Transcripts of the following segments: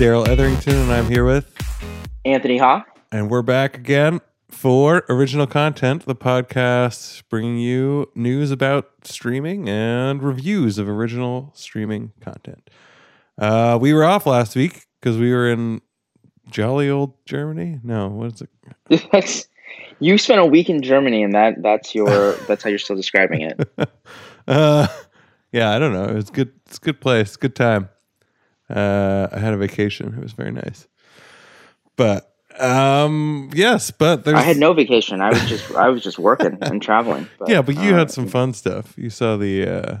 Hey, this is Darrell Etherington, and I'm here with, Anthony Ha. and we're back again for Original Content, the podcast bringing you news about streaming and reviews of original streaming content. Uh, we were off last week because we were in jolly old Germany. No, what is it? You spent a week in Germany, and that that's your that's how you're still describing it. Uh, yeah, I don't know. It was good. It's a good place. Good time. Uh, I had a vacation. It was very nice. But um, yes, but there's I had no vacation. I was just I was just working and traveling. But, yeah, but you uh, had some fun stuff. You saw the uh,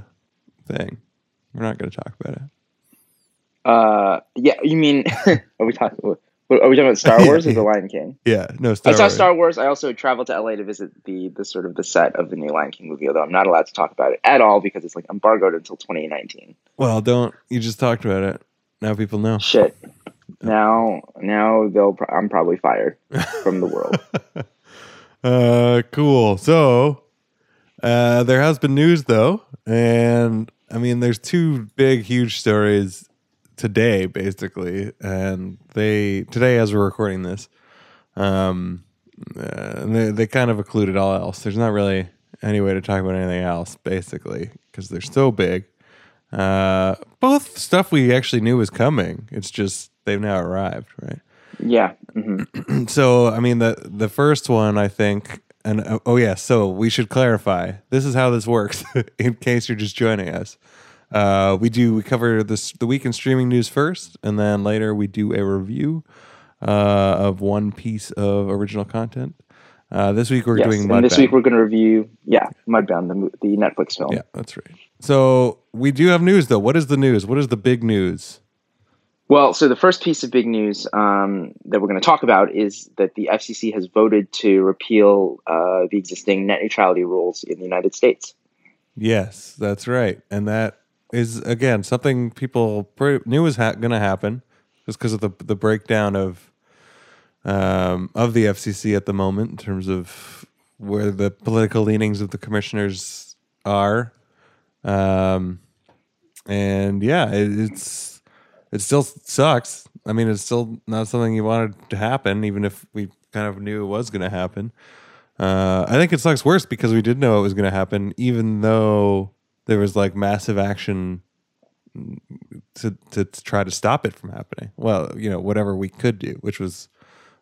thing. We're not going to talk about it. Uh, yeah, you mean are we talking? Are we talking about Star Wars or The Lion King? Yeah, no. Star I saw Wars. Star Wars. I also traveled to LA to visit the the sort of the set of the new Lion King movie, although I'm not allowed to talk about it at all because it's like embargoed until 2019. Well, don't. You just talked about it. Now people know. Shit. Now, now they'll. Pro- I'm probably fired from the world. Uh, cool. So, uh, there has been news though, and I mean, there's two big, huge stories today, basically, and they today as we're recording this, um, uh, and they they kind of occluded all else. There's not really any way to talk about anything else, basically, because they're so big. Uh, both stuff we actually knew was coming. It's just they've now arrived, right? Yeah. hmm so I mean the the first one I think and uh, oh yeah so we should clarify this is how this works in case you're just joining us uh, we do we cover this the week in streaming news first and then later we do a review uh, of one piece of original content uh, this week we're Yes. doing And this week we're going to review, yeah, Mudbound, the the Netflix film. yeah that's right so we do have news though what is the news what is the big news Well, so the first piece of big news um, that we're going to talk about is that the FCC has voted to repeal uh, the existing net neutrality rules in the United States. Yes, that's right, and that is again something people knew was ha- going to happen, just because of the the breakdown of um, of the FCC at the moment in terms of where the political leanings of the commissioners are, um, and yeah, it, it's it still sucks. I mean, it's still not something you wanted to happen, even if we kind of knew it was going to happen. Uh, I think it sucks worse because we did know it was going to happen, even though there was like massive action to, to to try to stop it from happening. Well, you know, whatever we could do, which was,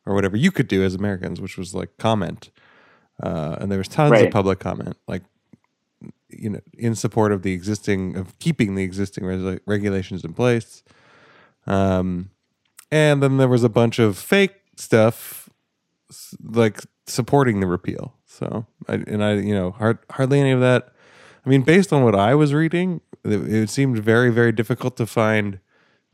or whatever you could do as Americans, which was like comment, uh, and there was tons of public comment, like you know, in support of the existing of keeping the existing res- regulations in place. Um, and then there was a bunch of fake stuff like supporting the repeal. So, I, and I, you know, hard, hardly any of that. I mean, based on what I was reading, it, it seemed very, very difficult to find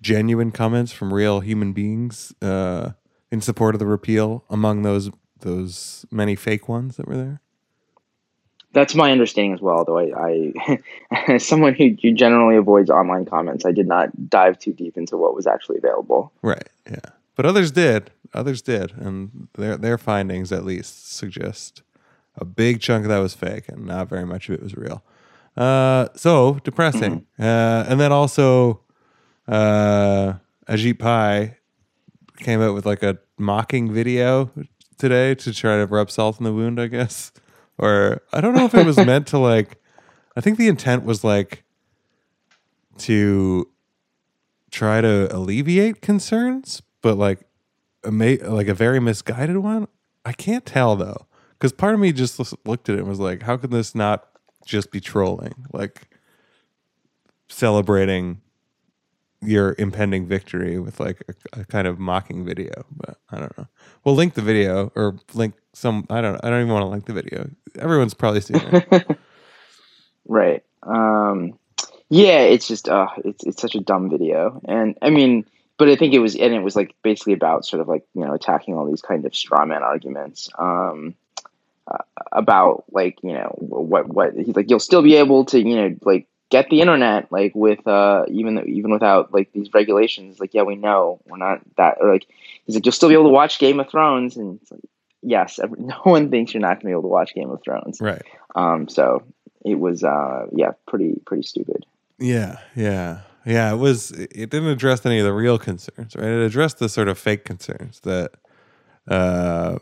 genuine comments from real human beings uh, in support of the repeal among those those many fake ones that were there. That's my understanding as well, though I, I as someone who, who generally avoids online comments, I did not dive too deep into what was actually available. Right. Yeah. But others did. Others did, and their their findings at least suggest a big chunk of that was fake, and not very much of it was real. Uh, so depressing. Uh, and then also, uh, Ajit Pai came out with like a mocking video today to try to rub salt in the wound, I guess. Or I don't know if it was meant to like. I think the intent was like to try to alleviate concerns, but like a ma- like a very misguided one. I can't tell though, because part of me just looked at it and was like, "How can this not just be trolling? Like celebrating your impending victory with like a, a kind of mocking video." But I don't know. We'll link the video or link some. I don't. I don't even want to link the video. Everyone's probably seen it. Right. Um, yeah, it's just uh, it's it's such a dumb video, and I mean, but I think it was, and it was like basically about sort of like you know attacking all these kind of straw man arguments. Um, uh, about like you know what what he's like you'll still be able to you know like get the internet like with uh even even without like these regulations like yeah we know we're not that or like he's like you'll still be able to watch Game of Thrones and it's like yes every, no one thinks you're not gonna be able to watch Game of Thrones right. um so it was uh yeah pretty pretty stupid Yeah, yeah. yeah, it was. It didn't address any of the real concerns, right? It addressed the sort of fake concerns that uh,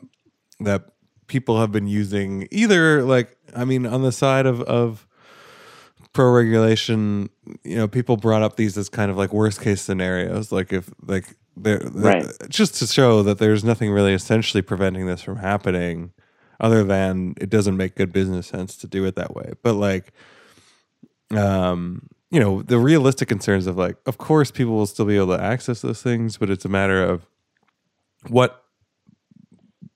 that people have been using. Either like, I mean, on the side of of pro regulation, you know, people brought up these as kind of like worst case scenarios, like if like they're, Right. just to show that there's nothing really essentially preventing this from happening, other than it doesn't make good business sense to do it that way. But like, um, you know, the realistic concerns of like, of course, people will still be able to access those things, but it's a matter of what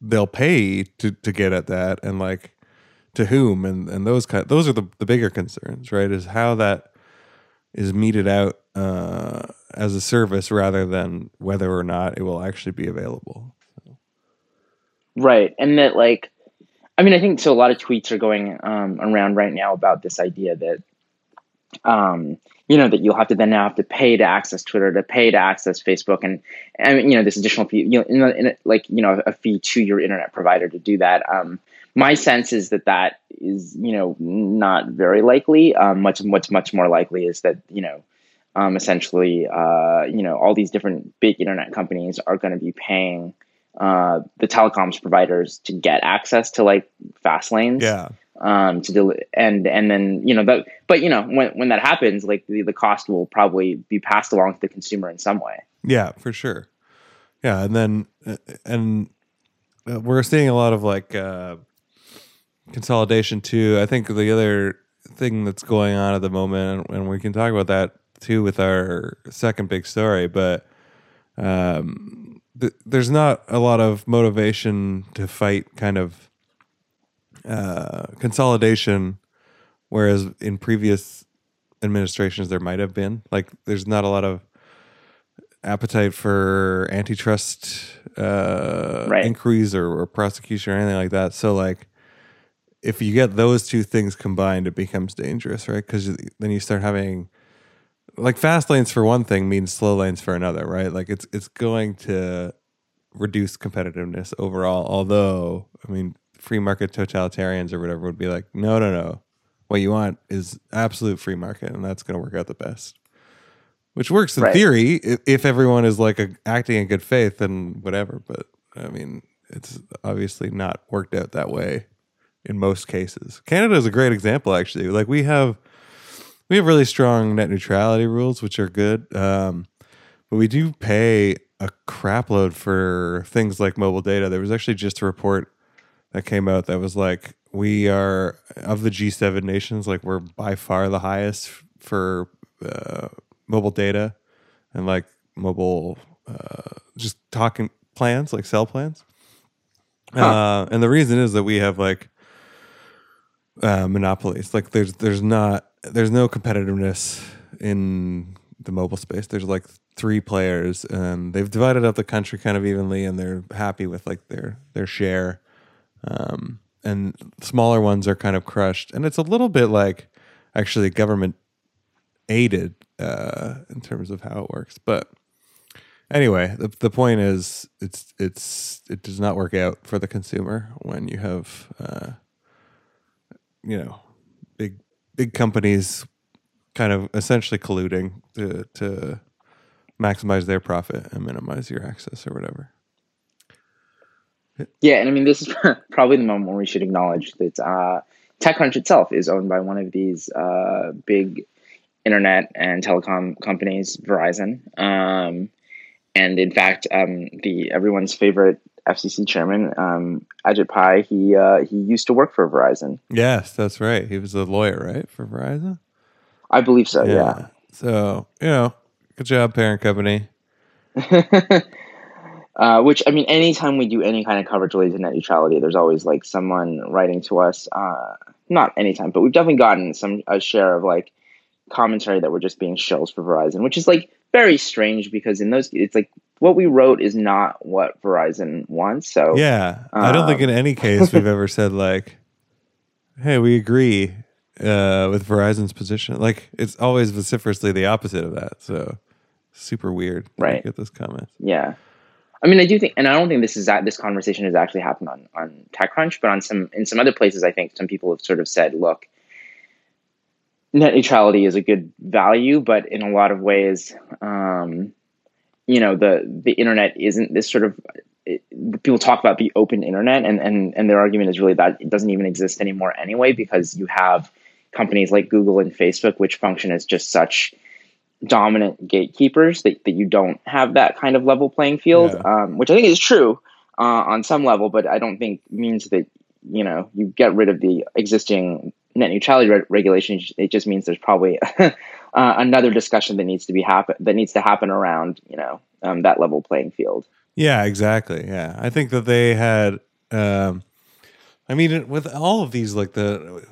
they'll pay to to get at that, and like to whom, and and those kind. Those are the the bigger concerns, right? Is how that is meted out uh, as a service rather than whether or not it will actually be available. Right. And that like I mean I think so a lot of tweets are going um, around right now about this idea that um, you know that you'll have to then now have to pay to access Twitter, to pay to access Facebook, and and you know this additional fee, you know, in, in like you know a fee to your internet provider to do that. Um, my sense is that that is you know not very likely. Um, much what's much more likely is that you know um, essentially uh, you know all these different big internet companies are going to be paying uh, the telecoms providers to get access to like fast lanes Yeah, um to del- and and then you know that but you know when when that happens like the, the cost will probably be passed along to the consumer in some way yeah, for sure. Yeah, and then uh, and uh, we're seeing a lot of like uh, consolidation too. I think the other thing that's going on at the moment, and we can talk about that too with our second big story, but um, th- there's not a lot of motivation to fight kind of uh, consolidation, whereas in previous administrations there might have been. Like, there's not a lot of appetite for antitrust uh, Right. inquiries or, or prosecution or anything like that. So, like, if you get those two things combined, it becomes dangerous, right? Because then you start having like fast lanes for one thing means slow lanes for another, right? Like it's it's going to reduce competitiveness overall. Although, I mean, free market totalitarians or whatever would be like, no, no, no. What you want is absolute free market, and that's going to work out the best. Which works in Right. theory if, everyone is like a, acting in good faith and whatever. But I mean, it's obviously not worked out that way in most cases. Canada is a great example, actually. Like we have we have really strong net neutrality rules, which are good. Um, but we do pay a crapload for things like mobile data. There was actually just a report that came out that was like we are of the G7 nations, like we're by far the highest for uh, mobile data and like mobile uh, just talking plans, like cell plans. Uh, and the reason is that we have like uh, monopolies. Like there's there's not there's no competitiveness in the mobile space. There's like three players, and they've divided up the country kind of evenly, and they're happy with like their their share. Um, and smaller ones are kind of crushed, and it's a little bit like actually government aided uh, in terms of how it works, but. Anyway, the, the point is, it's it's it does not work out for the consumer when you have uh, you know, big big companies kind of essentially colluding to to maximize their profit and minimize your access or whatever. yeah and i mean this is probably the moment where we should acknowledge that uh, techcrunch itself is owned by one of these uh, big internet and telecom companies verizon um, and in fact um, the everyone's favorite fcc chairman um, ajit pai he uh, he used to work for verizon Yes, that's right. He was a lawyer, right, for Verizon. i believe so yeah. So you know, good job, parent company. uh, which I mean, anytime we do any kind of coverage related to net neutrality, there's always like someone writing to us. Uh, not anytime, but we've definitely gotten some a share of like commentary that we're just being shills for Verizon, which is like very strange because in those it's like what we wrote is not what Verizon wants. So Yeah, I don't think in any case we've ever said like, "Hey, we agree uh, with Verizon's position." Like it's always vociferously the opposite of that. So super weird. Right. Get those comments. Yeah. I mean, I do think, and I don't think this is that this conversation has actually happened on on TechCrunch, but on some in some other places, I think some people have sort of said, look, net neutrality is a good value, but in a lot of ways, um, you know, the the internet isn't this sort of it, people talk about the open internet, and and and their argument is really that it doesn't even exist anymore anyway because you have companies like Google and Facebook which function as just such dominant gatekeepers that, that you don't have that kind of level playing field, yeah. um, which I think is true uh, on some level, but I don't think means that you know you get rid of the existing net neutrality re- regulation. It just means there's probably uh, another discussion that needs to be happen that needs to happen around you know um, that level playing field. Yeah, exactly. Yeah, I think that they had. Um, I mean, with all of these, like the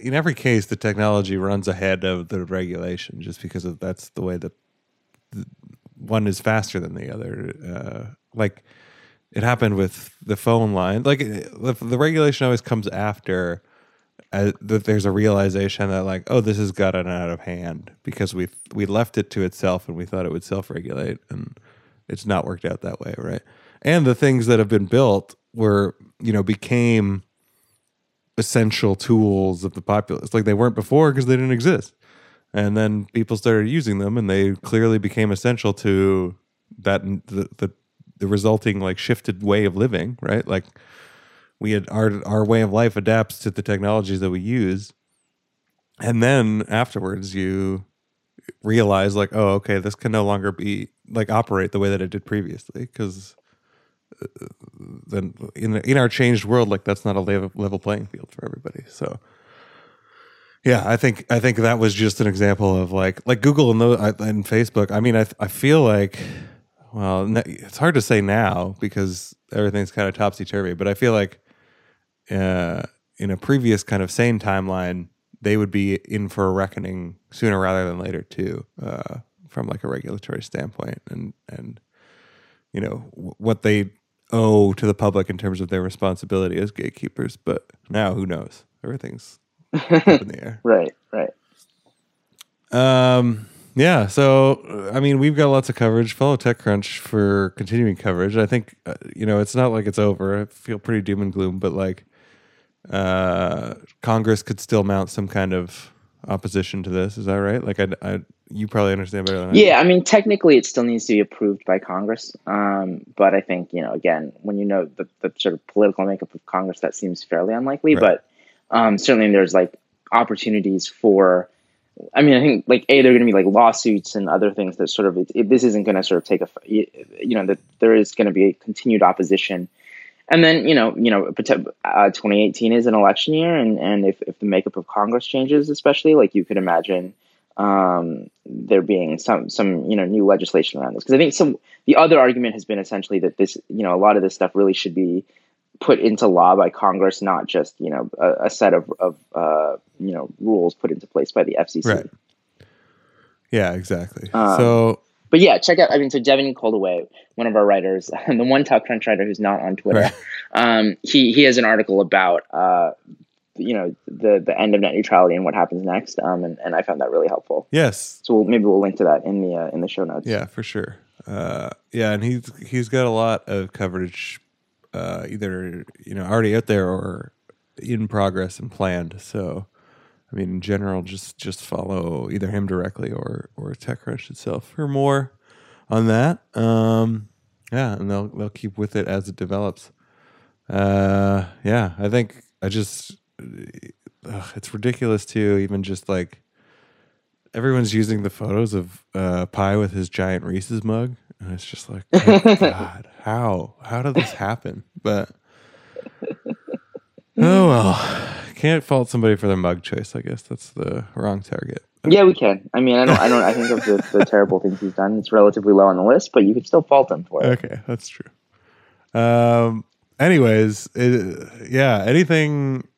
in every case, the technology runs ahead of the regulation just because of that's the way that one is faster than the other. Uh, like it happened with the phone line. Like the, the regulation always comes after uh, that. There's a realization that like, oh, this has gotten out of hand because we we left it to itself and we thought it would self regulate, and it's not worked out that way, right? And the things that have been built were you know became essential tools of the populace. Like they weren't before because they didn't exist. And then people started using them and they clearly became essential to that the, the the resulting like shifted way of living, right? Like we had our our way of life adapts to the technologies that we use. And then afterwards you realize like, oh, okay, this can no longer be like operate the way that it did previously because uh, then in in our changed world, like that's not a level, level playing field for everybody. So, yeah, I think I think that was just an example of like like Google and, the, and Facebook. I mean, I I feel like well, it's hard to say now because everything's kind of topsy turvy. But I feel like uh, in a previous kind of sane timeline, they would be in for a reckoning sooner rather than later too, uh, from like a regulatory standpoint, and and you know what they owe to the public in terms of their responsibility as gatekeepers. But now, who knows? Everything's up in the air. Right, right. Um. Yeah. So, I mean, we've got lots of coverage. Follow TechCrunch for continuing coverage. I think, uh, you know, it's not like it's over. I feel pretty doom and gloom, but like, uh, Congress could still mount some kind of opposition to this. Is that right? Like, I, I you probably understand better than I. Yeah, I mean, technically, it still needs to be approved by Congress. Um, but I think you know, again, when you know the, the sort of political makeup of Congress, that seems fairly unlikely. Right. But um, certainly, there's like opportunities for. I mean, I think like a there are going to be like lawsuits and other things that sort of it, it, this isn't going to sort of take a you know that there is going to be a continued opposition. And then you know, you know, uh, 2018 is an election year, and, and if, if the makeup of Congress changes, especially like you could imagine, um, there being some some you know new legislation around this because I think some the other argument has been essentially that this you know a lot of this stuff really should be put into law by Congress, not just you know a, a set of of uh, you know rules put into place by the FCC. Right. Yeah, exactly. Um, so, but yeah, check out. I mean, so Devin Coldewey, one of our writers, the one TechCrunch writer who's not on Twitter, right. um, he he has an article about uh, you know the the end of net neutrality and what happens next. Um, and, and I found that really helpful. Yes. So we'll, maybe we'll link to that in the uh, in the show notes. Yeah, for sure. Uh, yeah, and he's he's got a lot of coverage, uh, either you know already out there or in progress and planned. So, I mean, in general, just just follow either him directly or or TechCrunch itself for more on that. Um, yeah, and they'll they'll keep with it as it develops. Uh, yeah, I think I just ugh, it's ridiculous too. Even just like everyone's using the photos of uh, Pai with his giant Reese's mug, and it's just like, oh God, how how did this happen? But oh well, can't fault somebody for their mug choice. I guess that's the wrong target. Yeah, we can. I mean, I don't. I don't. I think of the, the terrible things he's done. It's relatively low on the list, but you could still fault him for it. Okay, that's true. Um. Anyways, it, yeah. Anything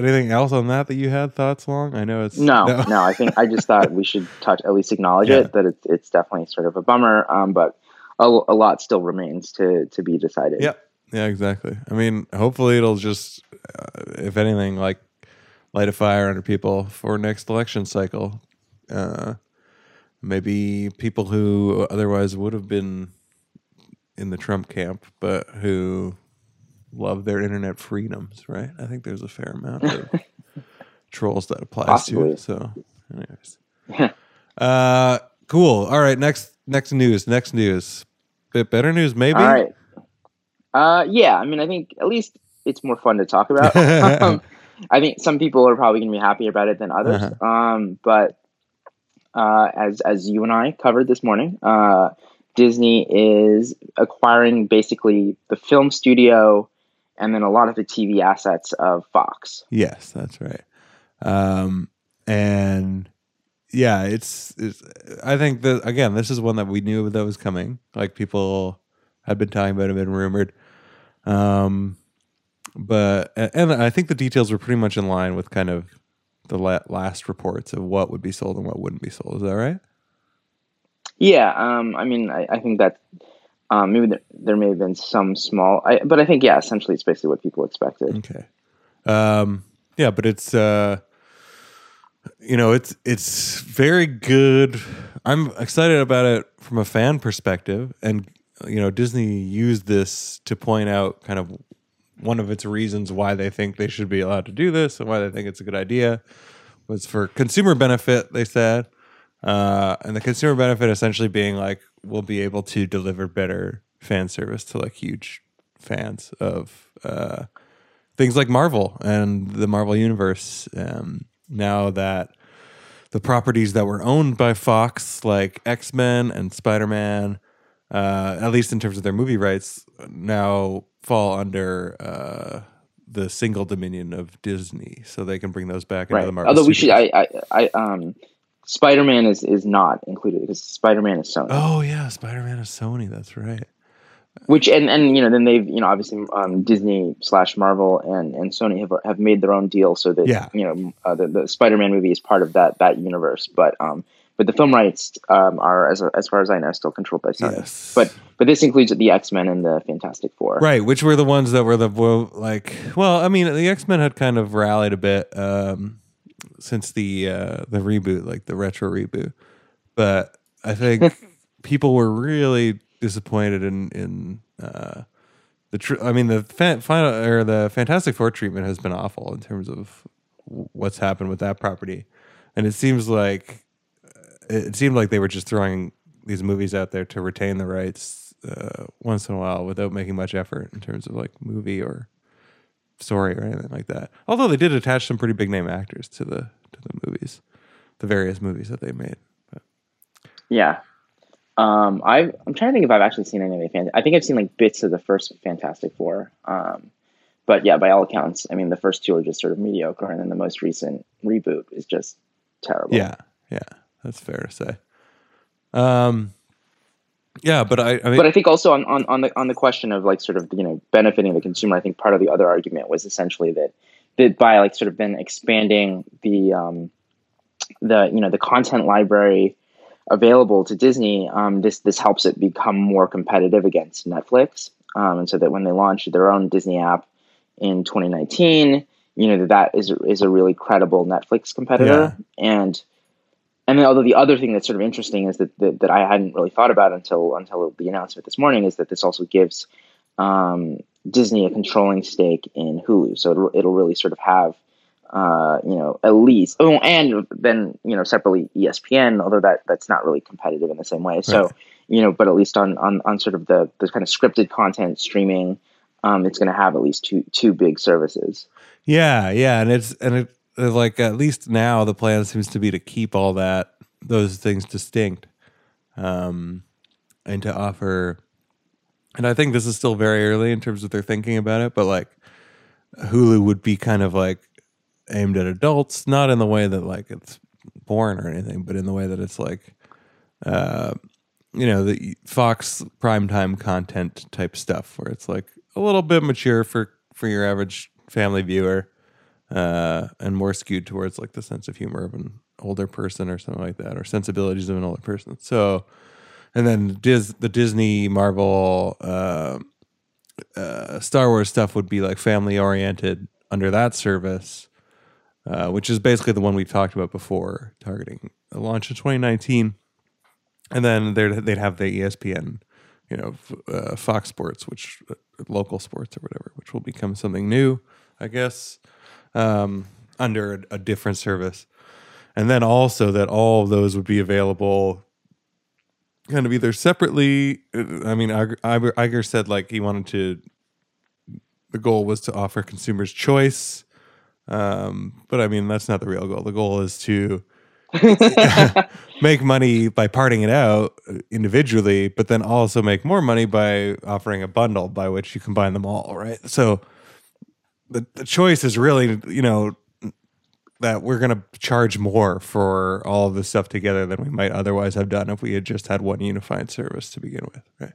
Anything else on that that you had thoughts along? I know it's no, no. no I think I just thought we should touch at least acknowledge yeah. it that it's it's definitely sort of a bummer, um, but a, a lot still remains to to be decided. Yeah, yeah, exactly. I mean, hopefully it'll just, uh, if anything, like light a fire under people for next election cycle. Uh, maybe people who otherwise would have been in the Trump camp, but who love their internet freedoms, right? I think there's a fair amount of trolls that applies Possibly. to. So Anyways. uh, cool. All right. Next, next news. Next news. Bit better news, maybe. All right. Uh, yeah. I mean, I think at least it's more fun to talk about. um, I think some people are probably going to be happier about it than others. Uh-huh. Um, but uh, as as you and I covered this morning, uh, Disney is acquiring basically the film studio and then a lot of the TV assets of Fox. Yes, that's right. Um, and yeah, it's, it's. I think that again, this is one that we knew that was coming. Like people had been talking about it, been rumored. Um, but and I think the details were pretty much in line with kind of the last reports of what would be sold and what wouldn't be sold. Is that right? Yeah, um, I mean, I, I think that um, maybe there, there may have been some small, I, but I think yeah, essentially it's basically what people expected. Okay. Um, yeah, but it's uh, you know, it's it's very good. I'm excited about it from a fan perspective, and you know, Disney used this to point out kind of one of its reasons why they think they should be allowed to do this and why they think it's a good idea was for consumer benefit. They said, uh, and the consumer benefit essentially being like we'll be able to deliver better fan service to like huge fans of uh, things like Marvel and the Marvel universe. Um, now that the properties that were owned by Fox, like X Men and Spider Man, uh, at least in terms of their movie rights, now fall under uh, the single dominion of Disney, so they can bring those back into Right. the Marvel. Although we should. I, I, I um, Spider Man is is not included because Spider Man is Sony. Oh yeah, Spider Man is Sony. That's right. Which and and you know then they've you know obviously um, Disney slash Marvel and and Sony have have made their own deal so that Yeah. you know uh, the, the Spider Man movie is part of that that universe, but um but the film rights um, are as as far as I know still controlled by Sony. Yes. But but this includes the X Men and the Fantastic Four. Right, which were the ones that were the like. Well, I mean, the X Men had kind of rallied a bit um, since the uh, the reboot, like the retro reboot. But I think people were really disappointed in in uh, the. Tr- I mean, the fan- final or the Fantastic Four treatment has been awful in terms of what's happened with that property, and it seems like it seemed like they were just throwing these movies out there to retain the rights uh, once in a while without making much effort in terms of like movie or story or anything like that. Although they did attach some pretty big name actors to the to the movies, the various movies that they made. But Yeah. Um, I I'm trying to think if I've actually seen any of the fan. I think I've seen like bits of the first Fantastic Four. Um, but yeah, by all accounts, I mean the first two are just sort of mediocre, and then the most recent reboot is just terrible. yeah, yeah, that's fair to say. Um, yeah, but I, I mean, But I think also on, on, on the on the question of like sort of you know benefiting the consumer, I think part of the other argument was essentially that that by like sort of then expanding the um, the you know the content library available to Disney, um, this this helps it become more competitive against Netflix, um, and so that when they launch their own Disney app in 2019, you know that that is is a really credible Netflix competitor, and and then although the other thing that's sort of interesting is that, that that I hadn't really thought about until until the announcement this morning is that this also gives um, Disney a controlling stake in Hulu, so it'll, it'll really sort of have uh, you know at least oh and then you know separately ESPN, although that that's not really competitive in the same way. So Right. you know, but at least on on, on sort of the the kind of scripted content streaming, um, it's going to have at least two two big services. Yeah, yeah, and it's and it like at least now the plan seems to be to keep all that those things distinct, um, and to offer. And I think this is still very early in terms of their thinking about it, but like Hulu would be kind of like aimed at adults, not in the way that like it's born or anything, but in the way that it's like, uh, you know, the Fox primetime content type stuff, where it's like a little bit mature for for your average family viewer, uh, and more skewed towards like the sense of humor of an older person or something like that, or sensibilities of an older person. So, and then Dis the Disney Marvel. Uh, uh, Star Wars stuff would be like family oriented under that service, uh, which is basically the one we've talked about before, targeting a launch in 2019. And then they'd, have the ESPN, you know, uh, Fox Sports, which local sports or whatever, which will become something new, I guess, um, under a, a different service. and then also that all of those would be available kind of either separately. I mean, Iger, said like he wanted to. The goal was to offer consumers choice, um, but I mean that's not the real goal. The goal is to make money by parting it out individually, but then also make more money by offering a bundle by which you combine them all, right? So the, the choice is really, you know, that we're going to charge more for all of this stuff together than we might otherwise have done if we had just had one unified service to begin with, right?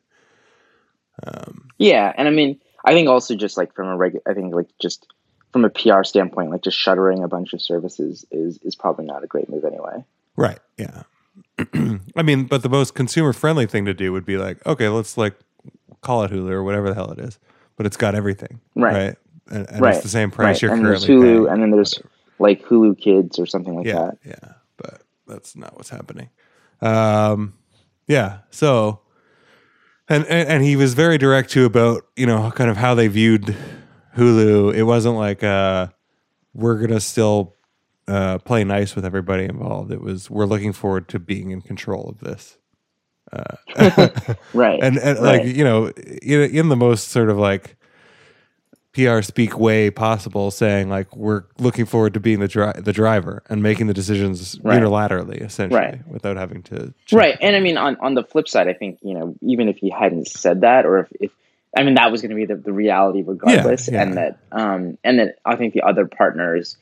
Um, yeah, and I mean, I think also just like from a regular, I think like just from a PR standpoint, like just shuttering a bunch of services is is probably not a great move anyway. Right. Yeah. I mean, but the most consumer friendly thing to do would be like, okay, let's like call it Hulu or whatever the hell it is, but it's got everything, right? right? And, and right. it's the same price right. you're and currently there's Hulu, paying, and then there's whatever. like Hulu Kids or something like yeah, that. Yeah, but that's not what's happening. Um, yeah. So, and, and and he was very direct too about you know kind of how they viewed Hulu. It wasn't like uh, we're gonna still uh, play nice with everybody involved. It was we're looking forward to being in control of this. Uh, right. And, and right. like you know, in, in the most sort of like PR speak way possible, saying like we're looking forward to being the dri- the driver and making the decisions right. unilaterally, essentially, right. without having to. Right, and I mean, on on the flip side, I think you know, even if he hadn't said that, or if, if I mean, that was going to be the, the reality regardless, yeah, yeah. and that um and that I think the other partners,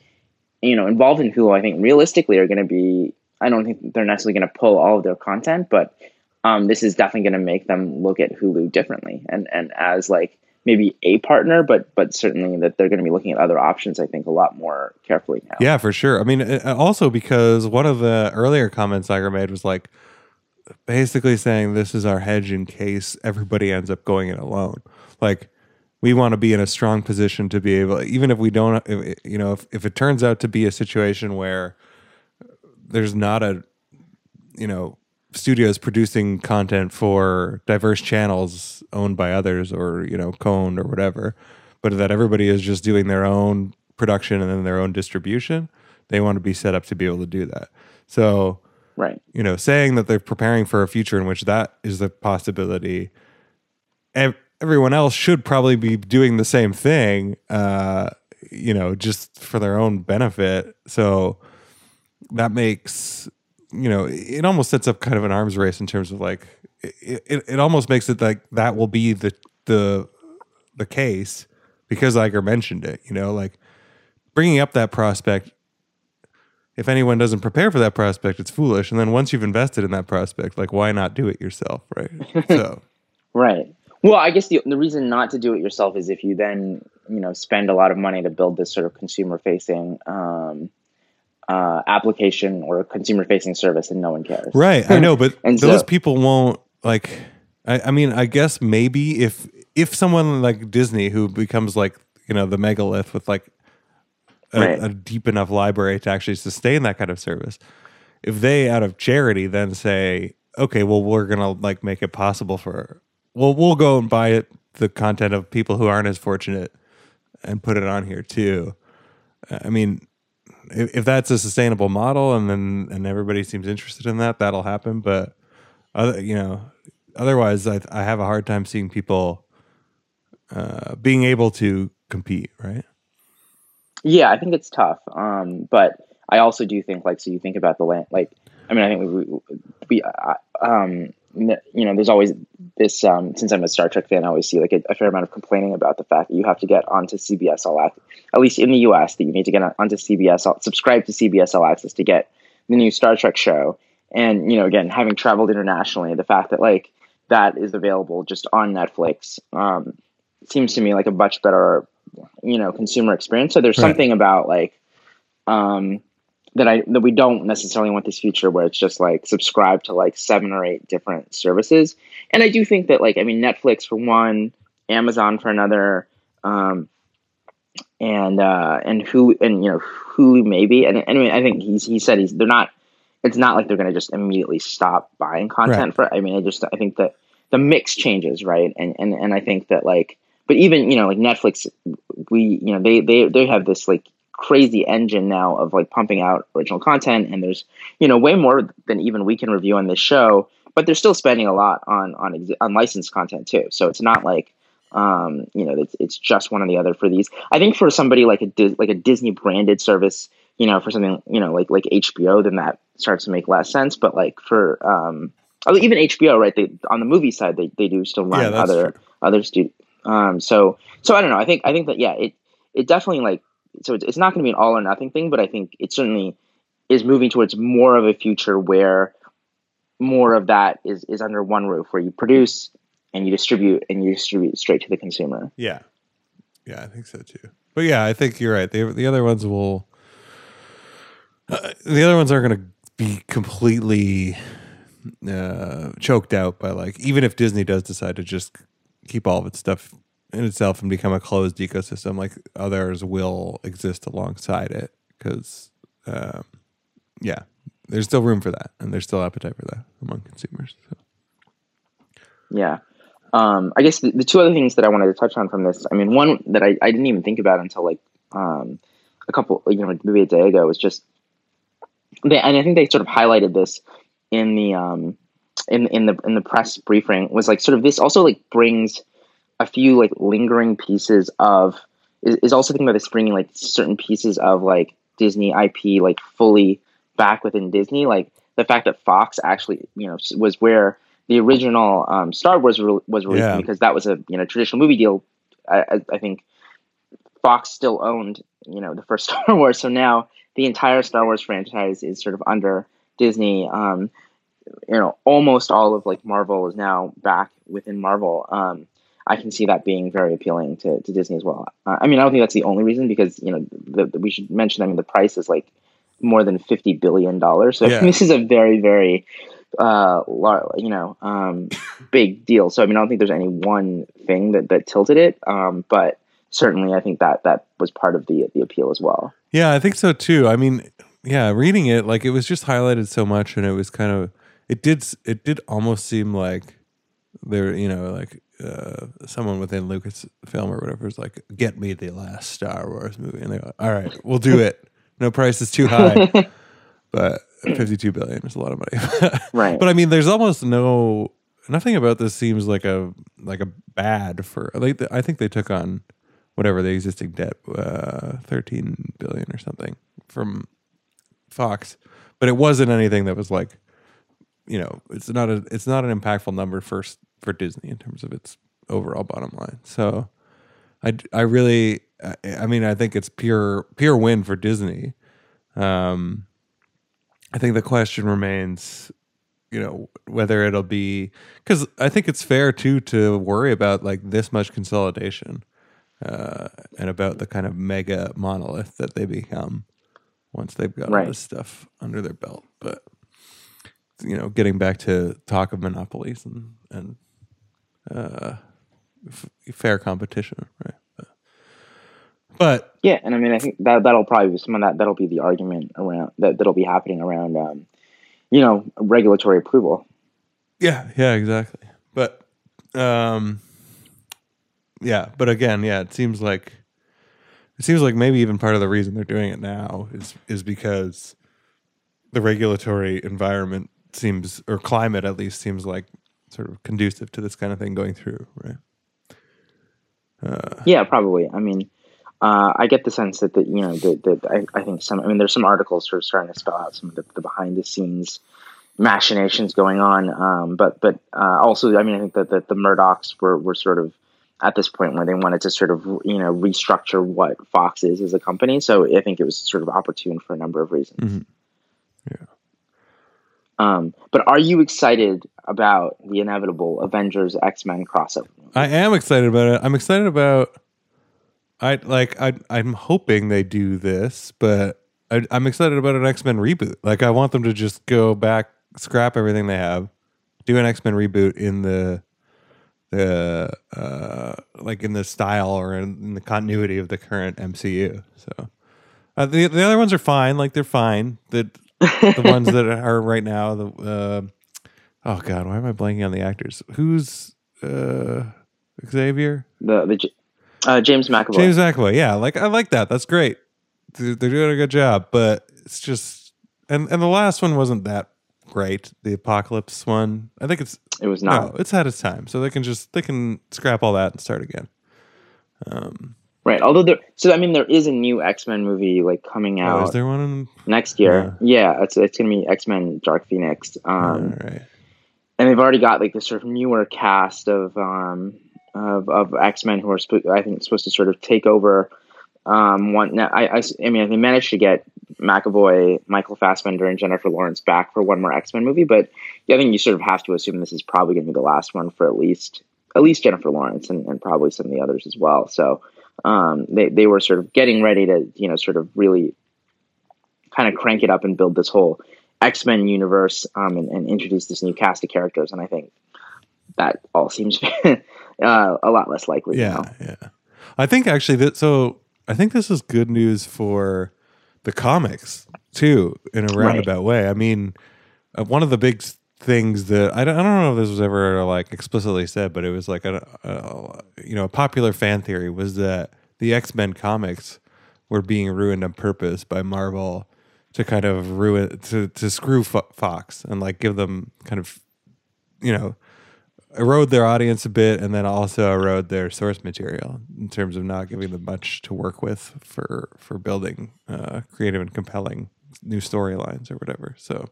you know, involved in Hulu, I think realistically are going to be. I don't think they're necessarily going to pull all of their content, but um, this is definitely going to make them look at Hulu differently, and and as like maybe a partner, but but certainly that they're going to be looking at other options. I think a lot more carefully now. Yeah, for sure. I mean, uh, uh, also because one of the earlier comments Iger made was like basically saying this is our hedge in case everybody ends up going it alone. Like we want to be in a strong position to be able, even if we don't, if, you know, if, if it turns out to be a situation where there's not a, you know, studios producing content for diverse channels owned by others or you know co-owned or whatever but that everybody is just doing their own production and then their own distribution they want to be set up to be able to do that. So right. you know saying that they're preparing for a future in which that is the possibility ev- everyone else should probably be doing the same thing uh you know just for their own benefit. So that makes you know, it almost sets up kind of an arms race in terms of like it, it, it almost makes it like that will be the the the case because Iger mentioned it, you know, like bringing up that prospect if anyone doesn't prepare for that prospect, it's foolish. And then once you've invested in that prospect, like why not do it yourself, right? So, right. Well, I guess the the reason not to do it yourself is if you then you know spend a lot of money to build this sort of consumer facing um, uh, application or a consumer facing service and no one cares. Right. I know, but those so, people won't like, I, I, mean, I guess maybe if, if someone like Disney who becomes like, you know, the megalith with like a, right. a deep enough library to actually sustain that kind of service, if they out of charity then say, okay, well, we're going to like make it possible for, well, we'll go and buy it, the content of people who aren't as fortunate and put it on here too. I mean, if, if that's a sustainable model and then and everybody seems interested in that, that'll happen. But other, you know, otherwise, I I have a hard time seeing people uh, being able to compete. Right? Yeah, I think it's tough. Um, but I also do think like so. You think about the land, like I mean, I think we we, we um you know, there's always this. Um, since I'm a Star Trek fan, I always see like a, a, fair amount of complaining about the fact that you have to get onto CBS All Access, at least in the U.S. That you need to get onto CBS, All, subscribe to CBS All Access to get the new Star Trek show. And you know, again, having traveled internationally, the fact that like that is available just on Netflix um, seems to me like a much better, you know, consumer experience. So there's right. something about like. Um, that I that we don't necessarily want this future where it's just like subscribe to like seven or eight different services. And I do think that like I mean Netflix for one, Amazon for another, um, and uh, and who and you know Hulu maybe. And, mean I think he's he said he's they're not. It's not like they're going to just immediately stop buying content right. for. I mean I just I think that the mix changes right, and and and I think that like but even you know like Netflix, we you know they they they have this like crazy engine now of like pumping out original content, and there's you know way more than even we can review on this show. But they're still spending a lot on on ex- on licensed content too. So it's not like um, you know it's, it's just one or the other for these. I think for somebody like a like a Disney branded service, you know, for something you know like like HBO, then that starts to make less sense. But like for um, oh, even HBO, right? They on the movie side, they, they do still run Yeah, other true. other studios Um, so so I don't know. I think I think that yeah, it it definitely like so it's, it's not going to be an all or nothing thing, but I think it certainly is moving towards more of a future where more of that is is under one roof, where you produce and you distribute and you distribute straight to the consumer. Yeah, yeah, I think so too. But yeah, I think you're right. The the other ones will. Uh, the other ones aren't going to be completely uh, choked out by like even if Disney does decide to just keep all of its stuff in itself and become a closed ecosystem, like others will exist alongside it because, um, yeah, there's still room for that and there's still appetite for that among consumers. So. Yeah. Um, I guess the, the two other things that I wanted to touch on from this, I mean, one that I, I didn't even think about until like um, a couple, you know, maybe a day ago was just, they, and I think they sort of highlighted this in the um, in in the in the press briefing was like sort of this also like brings a few like lingering pieces of is, is also thinking about this bringing like certain pieces of like Disney IP like fully back within Disney, like the fact that Fox actually you know was where the original um, Star Wars re- was released Yeah. because that was a you know traditional movie deal. I, I, I think Fox still owned you know the first Star Wars, so now the entire Star Wars franchise is sort of under Disney. Um, you know, almost all of like Marvel is now back within Marvel. Um, I can see that being very appealing to, to Disney as well. Uh, I mean, I don't think that's the only reason because you know the, the- we should mention. I mean, the price is like more than fifty billion dollars. So I Yeah. this is a very, very uh, lar- you know, um, big deal. So I mean, I don't think there's any one thing that that tilted it, um, but certainly I think that that was part of the the appeal as well. Yeah, I think so too. I mean, yeah, reading it like it was just highlighted so much, and it was kind of it did it did almost seem like there, you know, like uh, someone within Lucasfilm or whatever is like, "Get me the last Star Wars movie," and they go, "All right, we'll do it. No price is too high, but fifty-two billion is a lot of money." Right. But I mean, there's almost no nothing about this seems like a like a bad for like I think they took on whatever the existing debt, uh, thirteen billion or something from Fox, but it wasn't anything that was like, you know, it's not a it's not an impactful number for s- for Disney in terms of its overall bottom line. So, I, I really I, I mean I think it's pure pure win for Disney. Um, I think the question remains, you know, whether it'll be because I think it's fair too to worry about like this much consolidation uh, and about the kind of mega monolith that they become once they've got all Right. this stuff under their belt. But you know, getting back to talk of monopolies and and uh, f- fair competition, right? But, but Yeah, and I mean, I think that that'll probably be some of that. That'll be the argument around that. That'll be happening around, um, you know, regulatory approval. Yeah, yeah, exactly. But um yeah, but again, yeah, it seems like it seems like maybe even part of the reason they're doing it now is is because the regulatory environment seems or climate at least seems like sort of conducive to this kind of thing going through, right? Yeah, probably. I mean, uh, I get the sense that that you know that, I, I think some. I mean, there's some articles sort of starting to spell out some of the, the behind the scenes machinations going on. Um, but but uh, also, I mean, I think that, that the Murdochs were were sort of at this point where they wanted to sort of you know restructure what Fox is as a company. So I think it was sort of opportune for a number of reasons. Mhm. Um, but are you excited about the inevitable Avengers X Men crossover? I am excited about it. I'm excited about. I like. I I'm hoping they do this, but I, I'm excited about an X Men reboot. Like I want them to just go back, scrap everything they have, do an X Men reboot in the the uh like in the style or in, in the continuity of the current MCU. So uh, the the other ones are fine. Like they're fine. The the ones that are right now. The uh, oh god, why am I blanking on the actors? Who's uh Xavier? The the uh, James McAvoy. James McAvoy. Yeah, like I like that. That's great. they're doing a good job, but it's just and and the last one wasn't that great. The apocalypse one, I think it's It was not no, it's had its time, so they can just they can scrap all that and start again. Um, right. Although there, so I mean, there is a new X Men movie like coming oh, out is there one? In, next year. Yeah, it's it's gonna be X Men Dark Phoenix. Um, right. and they've already got like this sort of newer cast of um of, of X Men who are sp- I think supposed to sort of take over. Um, one now I, I I mean they managed to get McAvoy, Michael Fassbender, and Jennifer Lawrence back for one more X Men movie, but yeah, I think you sort of have to assume this is probably going to be the last one for at least at least Jennifer Lawrence and, and probably some of the others as well. So um, they they were sort of getting ready to you know sort of really kind of crank it up and build this whole X Men universe um, and, and introduce this new cast of characters. And I think that all seems uh, a lot less likely. Yeah, now. yeah. I think actually that so I think this is good news for the comics too in a roundabout way. I mean, uh, one of the big things that I don't, I don't know if this was ever like explicitly said, but it was like a, a you know a popular fan theory was that the X Men comics were being ruined on purpose by Marvel to kind of ruin to to screw Fo- Fox and like give them kind of you know erode their audience a bit and then also erode their source material in terms of not giving them much to work with for for building uh, creative and compelling new storylines or whatever. So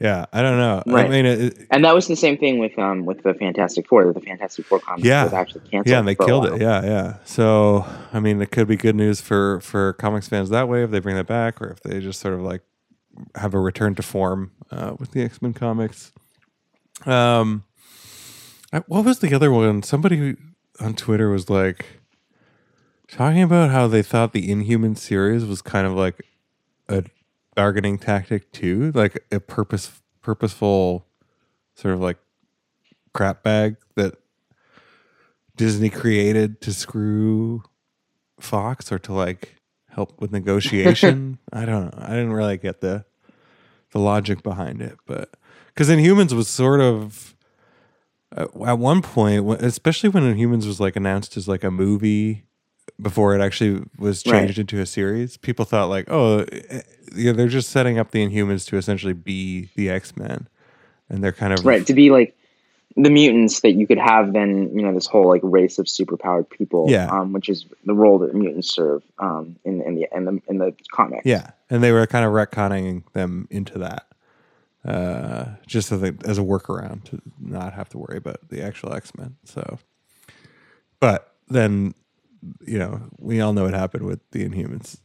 yeah i don't know i mean it, And that was the same thing with um with the Fantastic Four. That the Fantastic Four comics Yeah. was actually canceled. yeah and they killed it yeah yeah so i mean it could be good news for for comics fans that way if they bring that back or if they just sort of like have a return to form uh, with the x-men comics um I, what was the other one somebody on twitter was like talking about how they thought the inhuman series was kind of like a bargaining tactic too like a purpose purposeful sort of like crap bag that Disney created to screw Fox or to like help with negotiation. I don't know. I didn't really get the the logic behind it, but because Inhumans was sort of at at one point, especially when Inhumans was like announced as like a movie before it actually was Right. changed into a series, people thought like, oh, eh, yeah, they're just setting up the Inhumans to essentially be the X Men, and they're kind of right to be like the mutants that you could have then you know this whole like race of superpowered people Yeah. um, which is the role that mutants serve um, in, in the in the in the comics Yeah, and they were kind of retconning them into that, uh, just so that, as a workaround to not have to worry about the actual X Men. So, but then, you know, we all know what happened with the Inhumans.